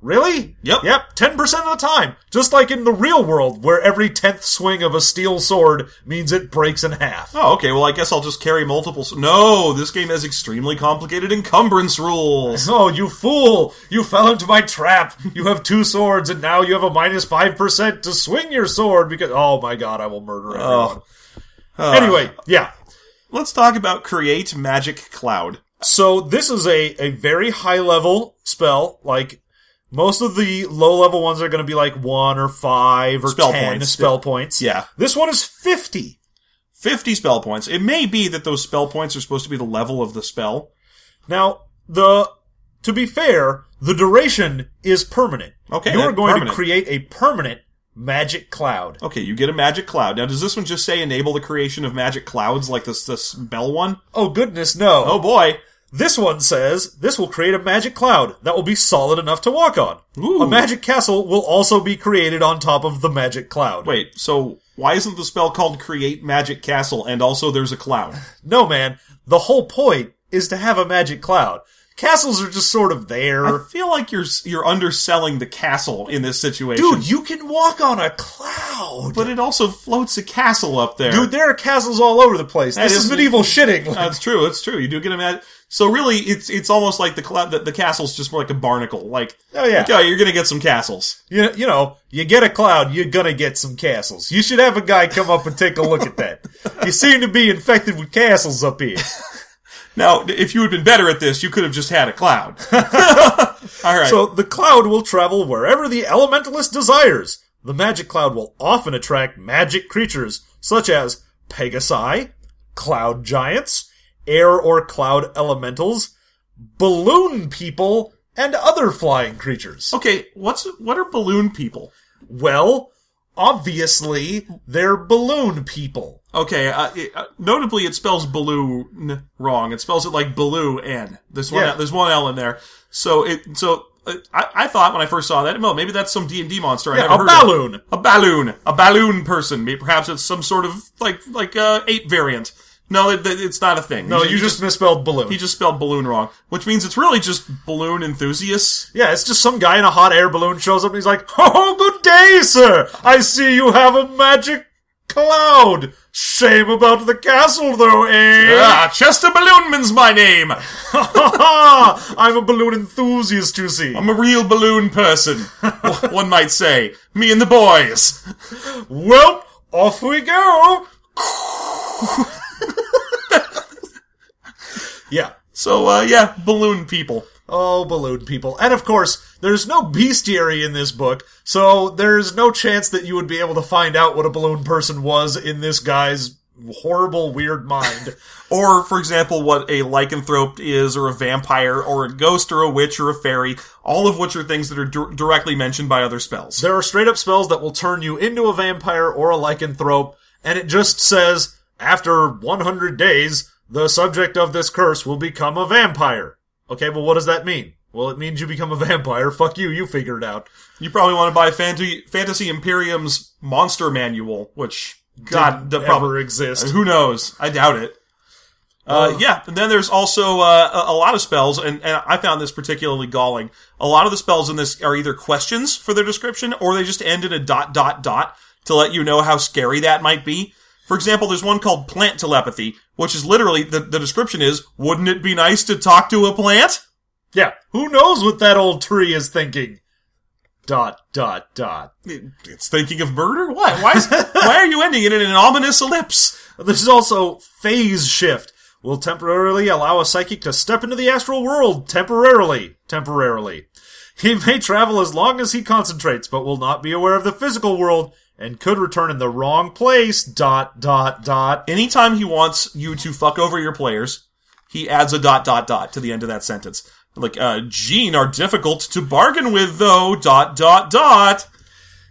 Really? Yep. Yep, 10% of the time. Just like in the real world, where every 10th swing of a steel sword means it breaks in half. Oh, okay. Well, I guess I'll just carry multiple. s- No, this game has extremely complicated encumbrance rules. Oh, you fool! You fell into my trap! You have two swords, and now you have a minus 5% to swing your sword because. Oh my god, I will murder everyone. Uh, Anyway, yeah. let's talk about create magic cloud. So this is a, a very high level spell. Like most of the low level ones are going to be like one or five or Spell ten points. spell points. Yeah. This one is fifty. 50 spell points. It may be that those spell points are supposed to be the level of the spell. Now the to be fair, the duration is permanent. Okay, you are uh, going permanent. to create a permanent magic cloud. Okay, you get a magic cloud. Now, does this one just say enable the creation of magic clouds like this, this bell one? Oh goodness, no! Oh boy. This one says this will create a magic cloud that will be solid enough to walk on. Ooh. A magic castle will also be created on top of the magic cloud. Wait, so why isn't the spell called create magic castle and also there's a cloud? No, man. The whole point is to have a magic cloud. Castles are just sort of there. I feel like you're you're underselling the castle in this situation. Dude, you can walk on a cloud. but it also floats a castle up there. Dude, there are castles all over the place. This is- medieval shitting. That's true. It's true. You do get a mag- So really, it's it's almost like the cloud. The, the castle's just more like a barnacle. Like, Oh, yeah. like, oh, you're gonna get some castles. you, you know, you get a cloud, you're gonna get some castles. You should have a guy come up and take a look at that. You seem to be infected with castles up here. Now, if you had been better at this, you could have just had a cloud. All right. So the cloud will travel wherever the elementalist desires. The magic cloud will often attract magic creatures such as Pegasi, cloud giants, air or cloud elementals, balloon people, and other flying creatures. okay, what's what are balloon people? Well, obviously, they're balloon people. Okay, uh, it, uh, notably, it spells balloon wrong. It spells it like baloo n. There's one. Yeah. There's one L in there. So it. So uh, I, I thought when I first saw that, well, maybe that's some D and D monster I Yeah, never a heard of. balloon. A balloon. A balloon person. Maybe Perhaps it's some sort of like like uh, ape variant. No, it, it- it's not a thing. No, you just misspelled balloon. he just spelled balloon wrong, which means it's really just balloon enthusiasts. Yeah, it's just some guy in a hot air balloon shows up and he's like, Oh, good day, sir! I see you have a magic cloud! Shame about the castle, though, eh? Ah, Chester Balloonman's my name. Ha ha ha! I'm a balloon enthusiast, you see. I'm a real balloon person. one might say. Me and the boys. Well, off we go! yeah. So, uh, yeah, balloon people. Oh, balloon people. And of course, there's no bestiary in this book, so there's no chance that you would be able to find out what a balloon person was in this guy's horrible, weird mind. Or, for example, what a lycanthrope is, or a vampire, or a ghost, or a witch, or a fairy, all of which are things that are dir- directly mentioned by other spells. there are straight up spells that will turn you into a vampire or a lycanthrope, and it just says, after 100 days, the subject of this curse will become a vampire. Okay, well, what does that mean? Well, it means you become a vampire. Fuck you, you figure it out. You probably want to buy Fantasy, Fantasy Imperium's Monster Manual, which, God, the ever probably, exist. who knows? I doubt it. Uh, yeah, and then there's also uh, a, a lot of spells, and, and I found this particularly galling. A lot of the spells in this are either questions for their description, or they just end in a dot dot dot to let you know how scary that might be. For example, there's one called plant telepathy, which is literally the, the description is, wouldn't it be nice to talk to a plant? Yeah. Who knows what that old tree is thinking? Dot, dot, dot. It- It's thinking of murder? What? Why, is, why are you ending it in an ominous ellipse? This is also phase shift. Will temporarily allow a psychic to step into the astral world. Temporarily. Temporarily. He may travel as long as he concentrates, but will not be aware of the physical world and could return in the wrong place. Dot, dot, dot. Anytime he wants you to fuck over your players, he adds a dot dot dot to the end of that sentence. Like, uh, Gene are difficult to bargain with though, dot dot dot.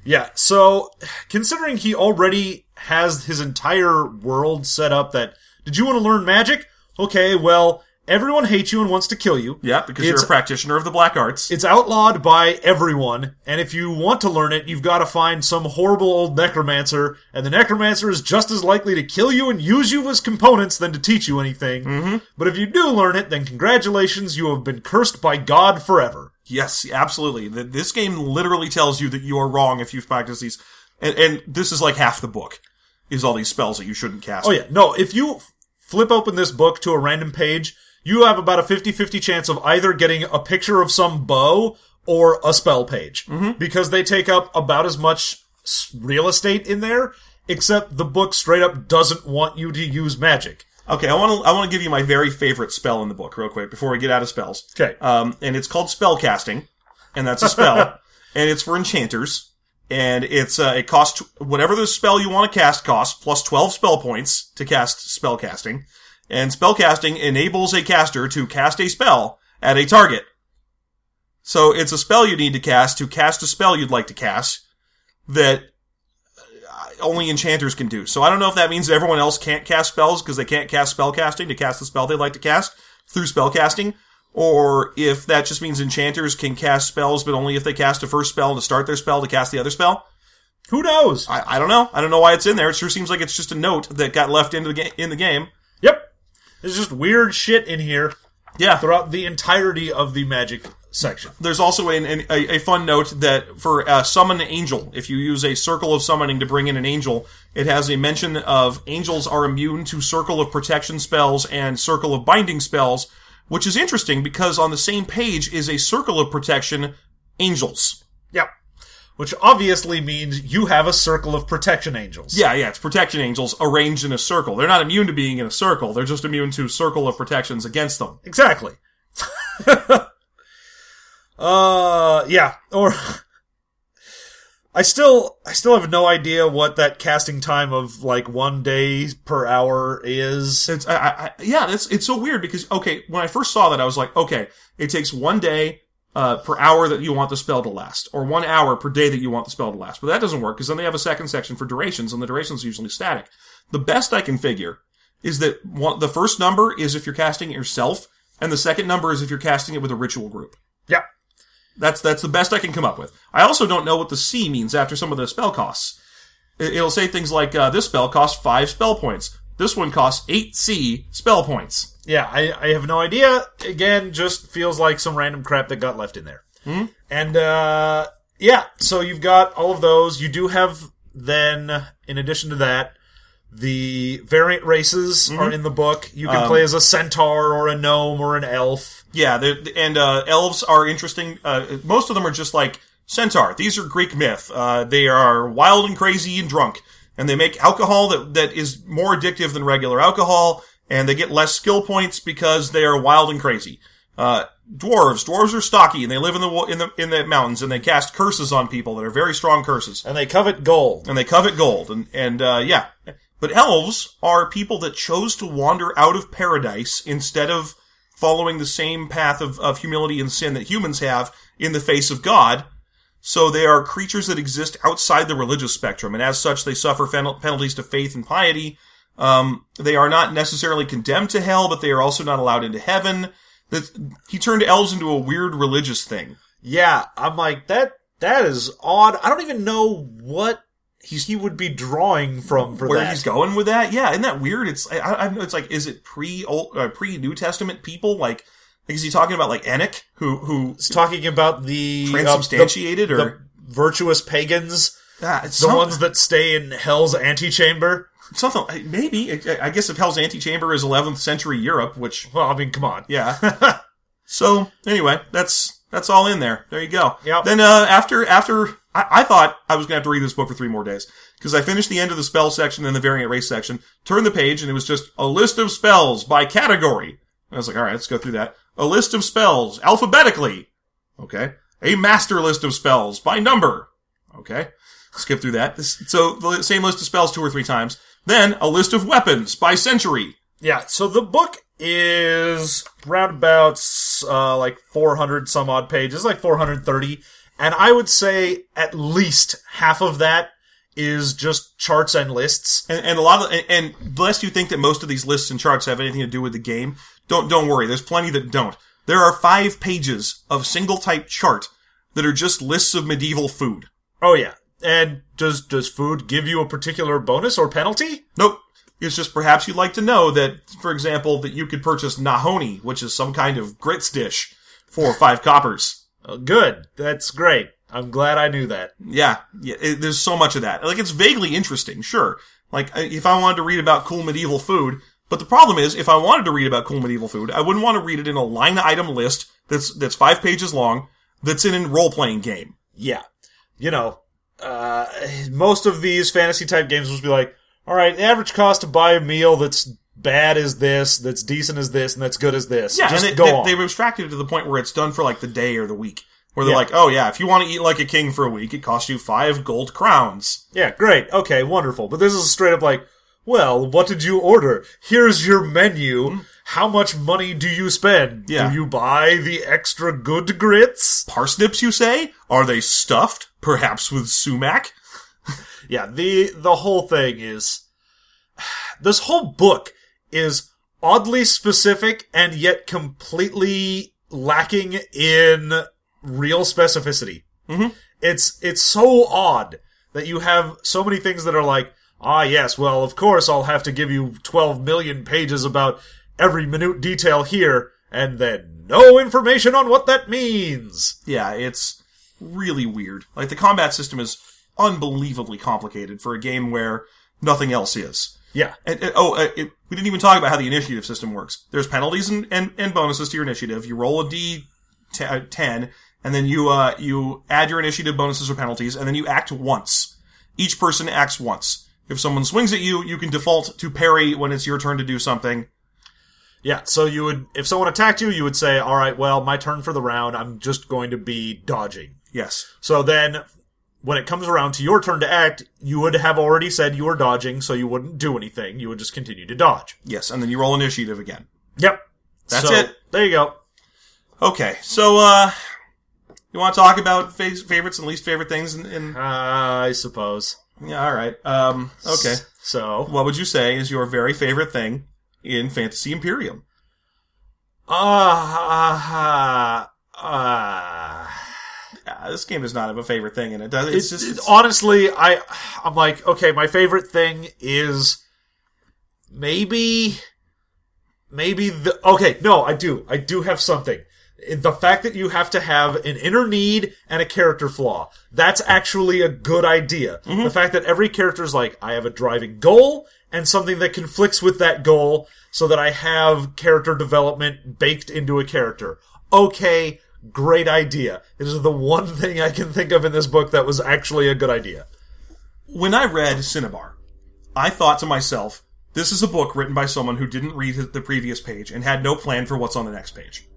Yeah, so considering he already has his entire world set up that did you want to learn magic? Okay, well, everyone hates you and wants to kill you. Yeah, because you're a practitioner of the black arts. It's outlawed by everyone, and if you want to learn it, you've got to find some horrible old necromancer, and the necromancer is just as likely to kill you and use you as components than to teach you anything. Mm-hmm. But if you do learn it, then congratulations, you have been cursed by God forever. Yes, absolutely. This game literally tells you that you are wrong if you've practiced these. And, and this is like half the book, is all these spells that you shouldn't cast. Oh yeah, no, if you flip open this book to a random page, you have about a 50-50 chance of either getting a picture of some bow or a spell page. Mm-hmm. Because they take up about as much real estate in there, except the book straight up doesn't want you to use magic. Okay, I want to I want to give you my very favorite spell in the book real quick before we get out of spells. Okay. Um, and it's called spell casting, and that's a spell, and it's for enchanters, and it's uh, it costs whatever the spell you want to cast costs plus twelve spell points to cast spell casting, and spellcasting enables a caster to cast a spell at a target. So it's a spell you need to cast to cast a spell you'd like to cast that only enchanters can do. So I don't know if that means everyone else can't cast spells because they can't cast spellcasting to cast the spell they'd like to cast through spellcasting, or if that just means enchanters can cast spells, but only if they cast a first spell to start their spell to cast the other spell. Who knows? I, I don't know. I don't know why it's in there. It sure seems like it's just a note that got left into the ga- in the game. There's just weird shit in here Yeah. throughout the entirety of the magic section. There's also an, an, a, a fun note that for uh, summon angel, if you use a circle of summoning to bring in an angel, it has a mention of angels are immune to circle of protection spells and circle of binding spells, which is interesting because on the same page is a circle of protection angels. Yep. Which obviously means you have a circle of protection angels. Yeah, yeah, it's protection angels arranged in a circle. They're not immune to being in a circle. They're just immune to circle of protections against them. Exactly. uh, yeah. Or I still, I still have no idea what that casting time of like one day per hour is. It's, I, I, yeah, it's it's so weird because okay, when I first saw that, I was like, okay, it takes one day uh, per hour that you want the spell to last, or one hour per day that you want the spell to last. But that doesn't work because then they have a second section for durations, and the durations are usually static. The best I can figure is that one, the first number is if you're casting it yourself, and the second number is if you're casting it with a ritual group. Yeah. That's that's the best I can come up with. I also don't know what the C means after some of the spell costs. It- It'll say things like uh, this spell costs five spell points. This one costs eight C spell points. Yeah, I, I have no idea. Again, just feels like some random crap that got left in there. And, uh, yeah, so you've got all of those. You do have then, in addition to that, the variant races are in the book. You can play as a centaur or a gnome or an elf. Yeah, and uh, elves are interesting. Uh, most of them are just like centaur. These are Greek myth. Uh, they are wild and crazy and drunk, and they make alcohol that that is more addictive than regular alcohol, and they get less skill points because they are wild and crazy. Uh, dwarves, dwarves are stocky, and they live in the in the in the mountains, and they cast curses on people that are very strong curses And they covet gold. and they covet gold and and uh, yeah but elves are people that chose to wander out of paradise instead of following the same path of, of humility and sin that humans have in the face of god so they are creatures that exist outside the religious spectrum and as such they suffer fen- penalties to faith and piety um, they are not necessarily condemned to hell but they are also not allowed into heaven that he turned elves into a weird religious thing Yeah, I'm like, that, that is odd. I don't even know what he's, he would be drawing from for where that. he's going with that. Yeah, isn't that weird? It's I, I know it's like is it pre old uh, pre New Testament people like is he talking about like Enoch who who He's talking about the uh, transubstantiated the, or the virtuous pagans, Ah, the some- ones that stay in hell's antechamber. something maybe I, I guess if Hell's Antechamber is 11th century Europe, which Well, I mean, come on. yeah. so anyway, that's that's all in there. There you go. Yep. Then uh, after after I, I thought I was gonna have to read this book for three more days because I finished the end of the spell section and the variant race section. Turned the page and it was just a list of spells by category. I was like, all right, let's go through that. A list of spells alphabetically. Okay. A master list of spells by number. Okay. Skip through that. So the same list of spells two or three times. Then a list of weapons by century. Yeah, so the book is roundabouts uh, like 400 some odd pages, like 430. And I would say at least half of that is just charts and lists. And, and a lot of, and, and lest you think that most of these lists and charts have anything to do with the game, don't, don't worry. There's plenty that don't. There are five pages of single type chart that are just lists of medieval food. Oh yeah. And does does food give you a particular bonus or penalty? Nope. It's just perhaps you'd like to know that, for example, that you could purchase nahoni, which is some kind of grits dish, for five coppers. Uh, good. That's great. I'm glad I knew that. Yeah, yeah. It, there's so much of that. Like it's vaguely interesting, sure. Like if I wanted to read about cool medieval food, but the problem is, if I wanted to read about cool medieval food, I wouldn't want to read it in a line item list that's that's five pages long, that's in a role playing game. Yeah. You know, uh, most of these fantasy type games will be like, all right, the average cost to buy a meal that's bad as this, that's decent as this, and that's good as this. Yeah, Just and they, go they, on. they've abstracted it to the point where it's done for like the day or the week. Where they're Yeah. like, oh yeah, if you want to eat like a king for a week, it costs you five gold crowns. Yeah, great. Okay, wonderful. But this is straight up like, well, what did you order? Here's your menu. How much money do you spend? Yeah. Do you buy the extra good grits? Parsnips, you say? Are they stuffed? Perhaps with sumac? Yeah, the the whole thing is this whole book is oddly specific and yet completely lacking in real specificity. Mhm. It's it's so odd that you have so many things that are like, ah, yes, well, of course, I'll have to give you twelve million pages about every minute detail here, and then no information on what that means. Yeah, it's really weird. Like the combat system is unbelievably complicated for a game where nothing else is. Yeah, And, and- oh, uh, it, we didn't even talk about how the initiative system works. There's penalties and, and, and bonuses to your initiative. You roll a d t- uh, ten, and then you uh, you add your initiative bonuses or penalties, and then you act once. Each person acts once. If someone swings at you, you can default to parry when it's your turn to do something. Yeah, so you would, if someone attacked you, you would say, all right, well, my turn for the round, I'm just going to be dodging. Yes. So then, when it comes around to your turn to act, you would have already said you were dodging, so you wouldn't do anything. You would just continue to dodge. Yes, and then you roll initiative again. Yep. That's So, it. There you go. Okay, so uh, you want to talk about fa- favorites and least favorite things? In, in I suppose. Yeah, all right. Um, okay. So, What would you say is your very favorite thing in Fantasy Imperium? ah, uh, uh, Uh, this game does not have a favorite thing in it. Does it? It's just it's- honestly, I, I'm like, okay, my favorite thing is maybe, maybe the, okay, no, I do, I do have something. The fact that you have to have an inner need and a character flaw, that's actually a good idea. Mm-hmm. The fact that every character is like, I have a driving goal and something that conflicts with that goal so that I have character development baked into a character. Okay, great idea. It is the one thing I can think of in this book that was actually a good idea. when I read Synnibarr, I thought to myself, this is a book written by someone who didn't read the previous page and had no plan for what's on the next page.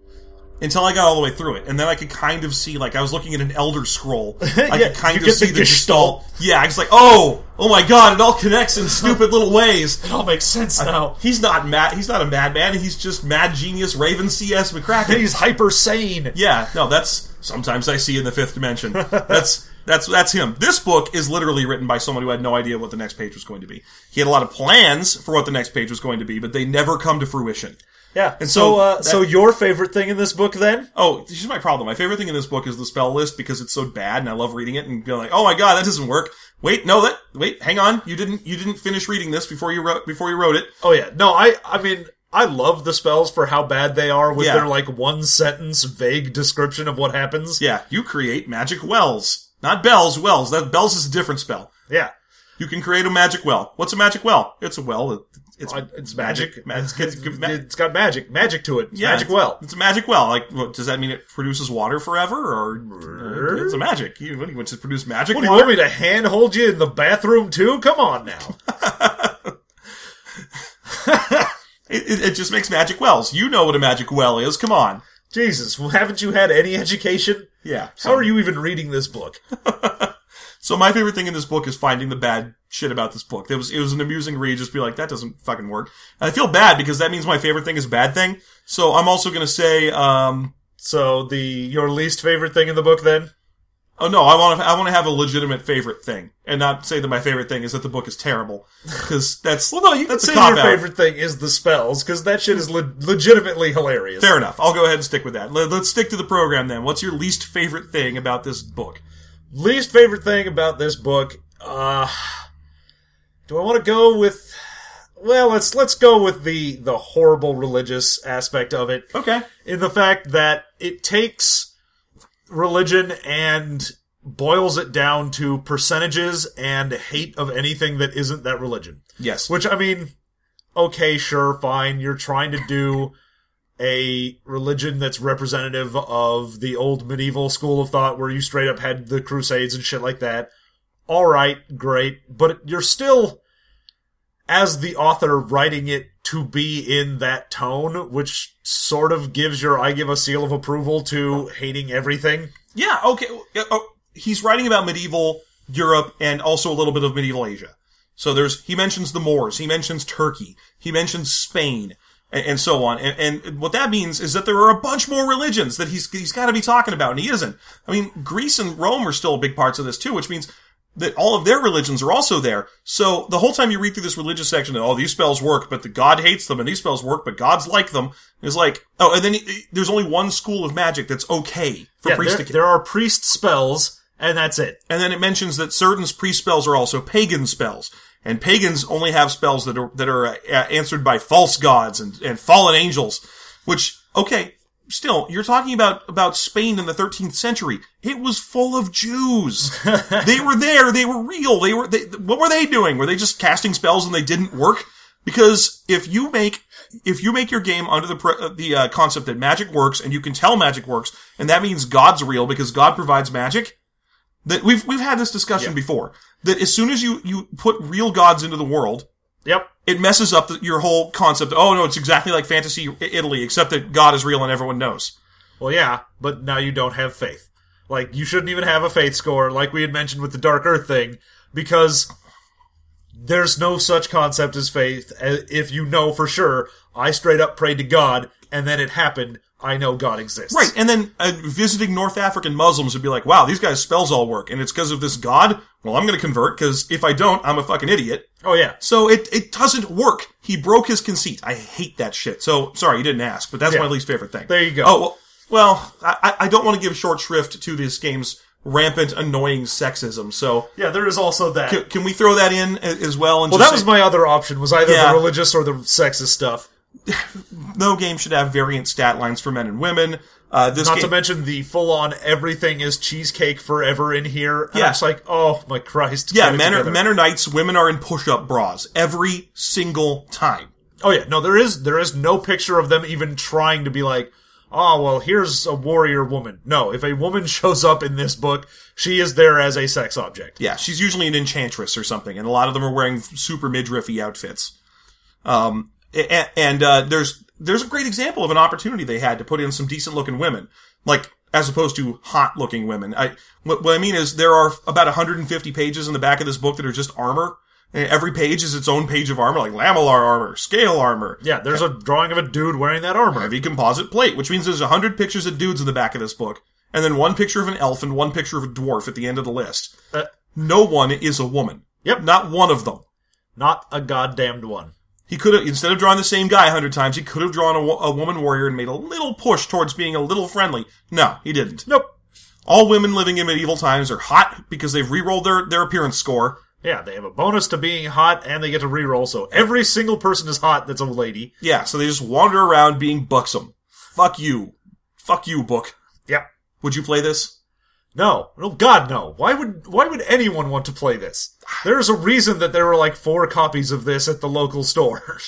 Until I got all the way through it, and then I could kind of see, like I was looking at an Elder Scroll. I Yeah, could kind of see the the gestalt. gestalt. Yeah, I was like, oh, oh my god, it all connects in stupid little ways. It all makes sense now. He's not mad. He's not a madman. He's just mad genius Raven C.S. McCracken. He's hyper sane. Yeah, no, that's sometimes I see in the fifth dimension. That's that's that's him. This book is literally written by someone who had no idea what the next page was going to be. He had a lot of plans for what the next page was going to be, but they never come to fruition. Yeah. And so, so uh, that- so your favorite thing in this book, then? Oh, here's my problem. My favorite thing in this book is the spell list because it's so bad, and I love reading it and being like, "Oh my god, that doesn't work." Wait, no, that wait, hang on. You didn't you didn't finish reading this before you wrote before you wrote it. Oh yeah. No, I. I mean, I love the spells for how bad they are with Yeah. their like one sentence vague description of what happens. Yeah, you create magic wells, not bells. Wells. That bells is a different spell. Yeah. You can create a magic well. What's a magic well? It's a well. that- It's Uh, It's magic. Ma- it's- it's- it's got magic. Magic to it. It's yeah, magic well. It's a magic well. Like, what, does that mean it produces water forever, or it's a magic? You, what do you want to produce magic What do you water? want me to hand hold you in the bathroom too? Come on now. It, it, it just makes magic wells. You know what a magic well is. Come on. Jesus, well, haven't you had any education? Yeah. How are you even reading this book? So my favorite thing in this book is finding the bad shit about this book. It was it was an amusing read. Just be like, that doesn't fucking work. And I feel bad because that means my favorite thing is a bad thing. So I'm also gonna say, um, So the your least favorite thing in the book then? oh no, I want to I want to have a legitimate favorite thing and not say that my favorite thing is that the book is terrible because that's Well, no, you can say your cop-out. favorite thing is the spells because that shit is le- legitimately hilarious. Fair enough. I'll go ahead and stick with that. Let, let's stick to the program then. What's your least favorite thing about this book? Least favorite thing about this book? Uh, do I want to go with? Well, let's let's go with the the horrible religious aspect of it. Okay. in the fact that it takes religion and boils it down to percentages and hate of anything that isn't that religion. Yes. Which, I mean, okay, sure, fine. You're trying to do a religion that's representative of the old medieval school of thought where you straight up had the crusades and shit like that. All right, great. But you're still, as the author writing it to be in that tone, which sort of gives your I give a seal of approval to hating everything. Yeah, okay. Uh, oh, he's writing about medieval Europe and also a little bit of medieval Asia. So there's he mentions the Moors, he mentions Turkey, he mentions Spain, and, and so on. And, and what that means is that there are a bunch more religions that he's he's got to be talking about, and he isn't. I mean, Greece and Rome are still big parts of this too, which means that all of their religions are also there. So the whole time you read through this religious section, oh, these spells work, but the God hates them, and these spells work, but God's like them. Is like, oh, and then he- there's only one school of magic that's okay for Yeah, priests there, there are priest spells, and that's it. and then it mentions that certain priest spells are also pagan spells. And pagans only have spells that are, that are uh, answered by false gods and, and fallen angels. Which, okay, still, you're talking about, about Spain in the 13th century. It was full of Jews. they were there. They were real. They were, they, what were they doing? Were they just casting spells and they didn't work? Because if you make, if you make your game under the, uh, the uh, concept that magic works and you can tell magic works, and that means God's real because God provides magic, that we've we've had this discussion Yeah. before. That as soon as you you put real gods into the world, Yep. it messes up the, your whole concept. Oh no, it's exactly like fantasy Italy, except that God is real and everyone knows. Well, yeah, but now you don't have faith. Like, you shouldn't even have a faith score, like we had mentioned with the Dark Earth thing, because there's no such concept as faith. uh, If you know for sure, I straight up prayed to God, and then it happened, I know God exists. Right, and then uh, visiting North African Muslims would be like, "Wow, these guys' spells all work, and it's because of this God." Well, I'm going to convert because if I don't, I'm a fucking idiot. Oh, yeah. So it it doesn't work. He broke his conceit. I hate that shit. So sorry, you didn't ask, but that's Yeah. my least favorite thing. There you go. Oh well, well, I, I don't want to give short shrift to this game's rampant, annoying sexism. So Yeah, there is also that. can, can we throw that in as well? And well, that was my other option, was either Yeah. the religious or the sexist stuff. no game should have variant stat lines for men and women. Uh, this Not game, to mention the full-on everything is cheesecake forever in here. And Yeah. I'm like, oh my Christ. yeah, men are men are knights, women are in push-up bras every single time. Oh yeah, no, there is there is no picture of them even trying to be like, oh well, here's a warrior woman. No, if a woman shows up in this book, she is there as a sex object. Yeah, she's usually an enchantress or something, and a lot of them are wearing super midriffy outfits. Um, and, and uh, there's there's a great example of an opportunity they had to put in some decent looking women, like as opposed to hot looking women. I what, what I mean is there are about 150 pages in the back of this book that are just armor. And every page is its own page of armor, like lamellar armor, scale armor, Yeah, there's a drawing of a dude wearing that armor. heavy composite plate, which means there's 100 pictures of dudes in the back of this book, and then one picture of an elf and one picture of a dwarf at the end of the list. Uh, No one is a woman. Yep. Not one of them. not a goddamned one. He could have, instead of drawing the same guy a hundred times, he could have drawn a, a woman warrior and made a little push towards being a little friendly. No, he didn't. Nope. All women living in medieval times are hot because they've re-rolled their, their appearance score. Yeah, they have a bonus to being hot and they get to re-roll, so every single person is hot that's a lady. Yeah, so they just wander around being buxom. Fuck you. Fuck you, book. Yep. Would you play this? No. Oh God, no. Why would why would anyone want to play this? There's a reason that there were like four copies of this at the local store.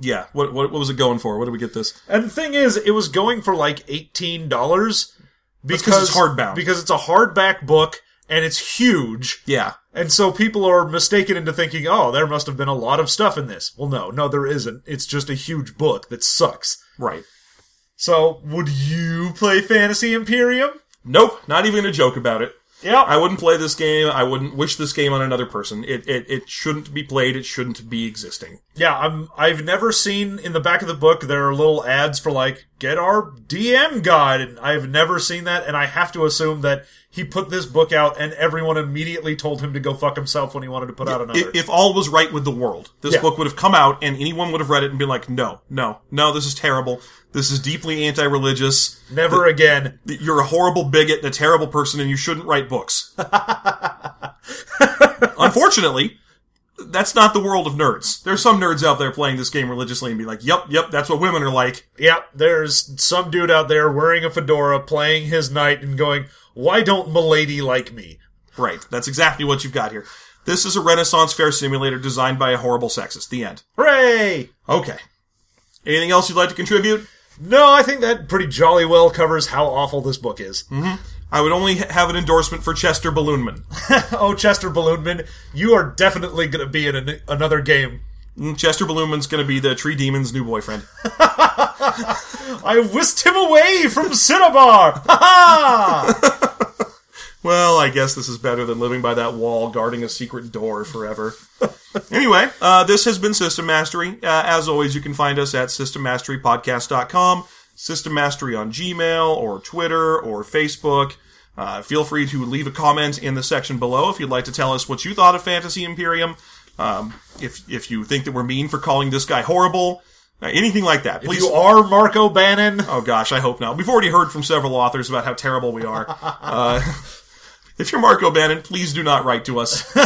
Yeah. What, what, what was it going for? What did we get this? And the thing is, it was going for like eighteen dollars because 'cause it's hardbound. Because it's a hardback book and it's huge. Yeah. And so people are mistaken into thinking, oh, there must have been a lot of stuff in this. Well, no, no, there isn't. It's just a huge book that sucks. Right. So, would you play Fantasy Imperium? Nope. Not even a joke about it. Yeah. I wouldn't play this game. I wouldn't wish this game on another person. It, it, it shouldn't be played. It shouldn't be existing. Yeah, I'm. I've never seen in the back of the book there are little ads for like get our DM guide, and I've never seen that. And I have to assume that he put this book out, and everyone immediately told him to go fuck himself when he wanted to put out another. If, if all was right with the world, this Yeah. book would have come out and anyone would have read it and been like, no, no, no, this is terrible. This is deeply anti-religious. never again. You're a horrible bigot and a terrible person and you shouldn't write books. Unfortunately, that's not the world of nerds. There's some nerds out there playing this game religiously and be like, yep, yep, that's what women are like. Yeah, there's some dude out there wearing a fedora, playing his knight, and going, "Why don't Milady like me?" Right. That's exactly what you've got here. This is a Renaissance fair simulator designed by a horrible sexist. The end. Hooray! Okay. Anything else you'd like to contribute? No, I think that pretty jolly well covers how awful this book is. I would only have an endorsement for Chester Balloonman. oh, Chester Balloonman, you are definitely going to be in an, another game. Mm, Chester Balloonman's going to be the Tree Demon's new boyfriend. I whisked him away from Synnibarr! Well, I guess this is better than living by that wall guarding a secret door forever. anyway, uh, this has been System Mastery. Uh, as always, you can find us at systemmasterypodcast.com, System Mastery on Gmail or Twitter or Facebook. Uh, feel free to leave a comment in the section below if you'd like to tell us what you thought of Fantasy Imperium. Um, if if you think that we're mean for calling this guy horrible, anything like that, please. you are Mark O'Bannon. Oh gosh, I hope not. We've already heard from several authors about how terrible we are. Uh, if you're Mark O'Bannon, please do not write to us, or,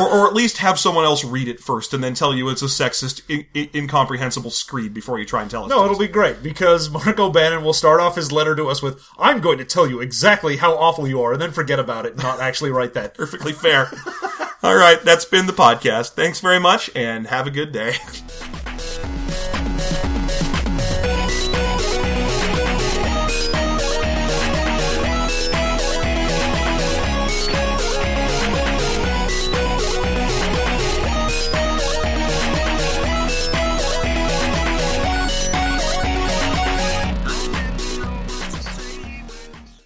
or at least have someone else read it first and then tell you it's a sexist, I- I- incomprehensible screed before you try and tell us. No, it'll be great because Mark O'Bannon will start off his letter to us with, I'm going to tell you exactly how awful you are, and then forget about it and not actually write that. perfectly fair. All right, that's been the podcast. Thanks very much, and have a good day.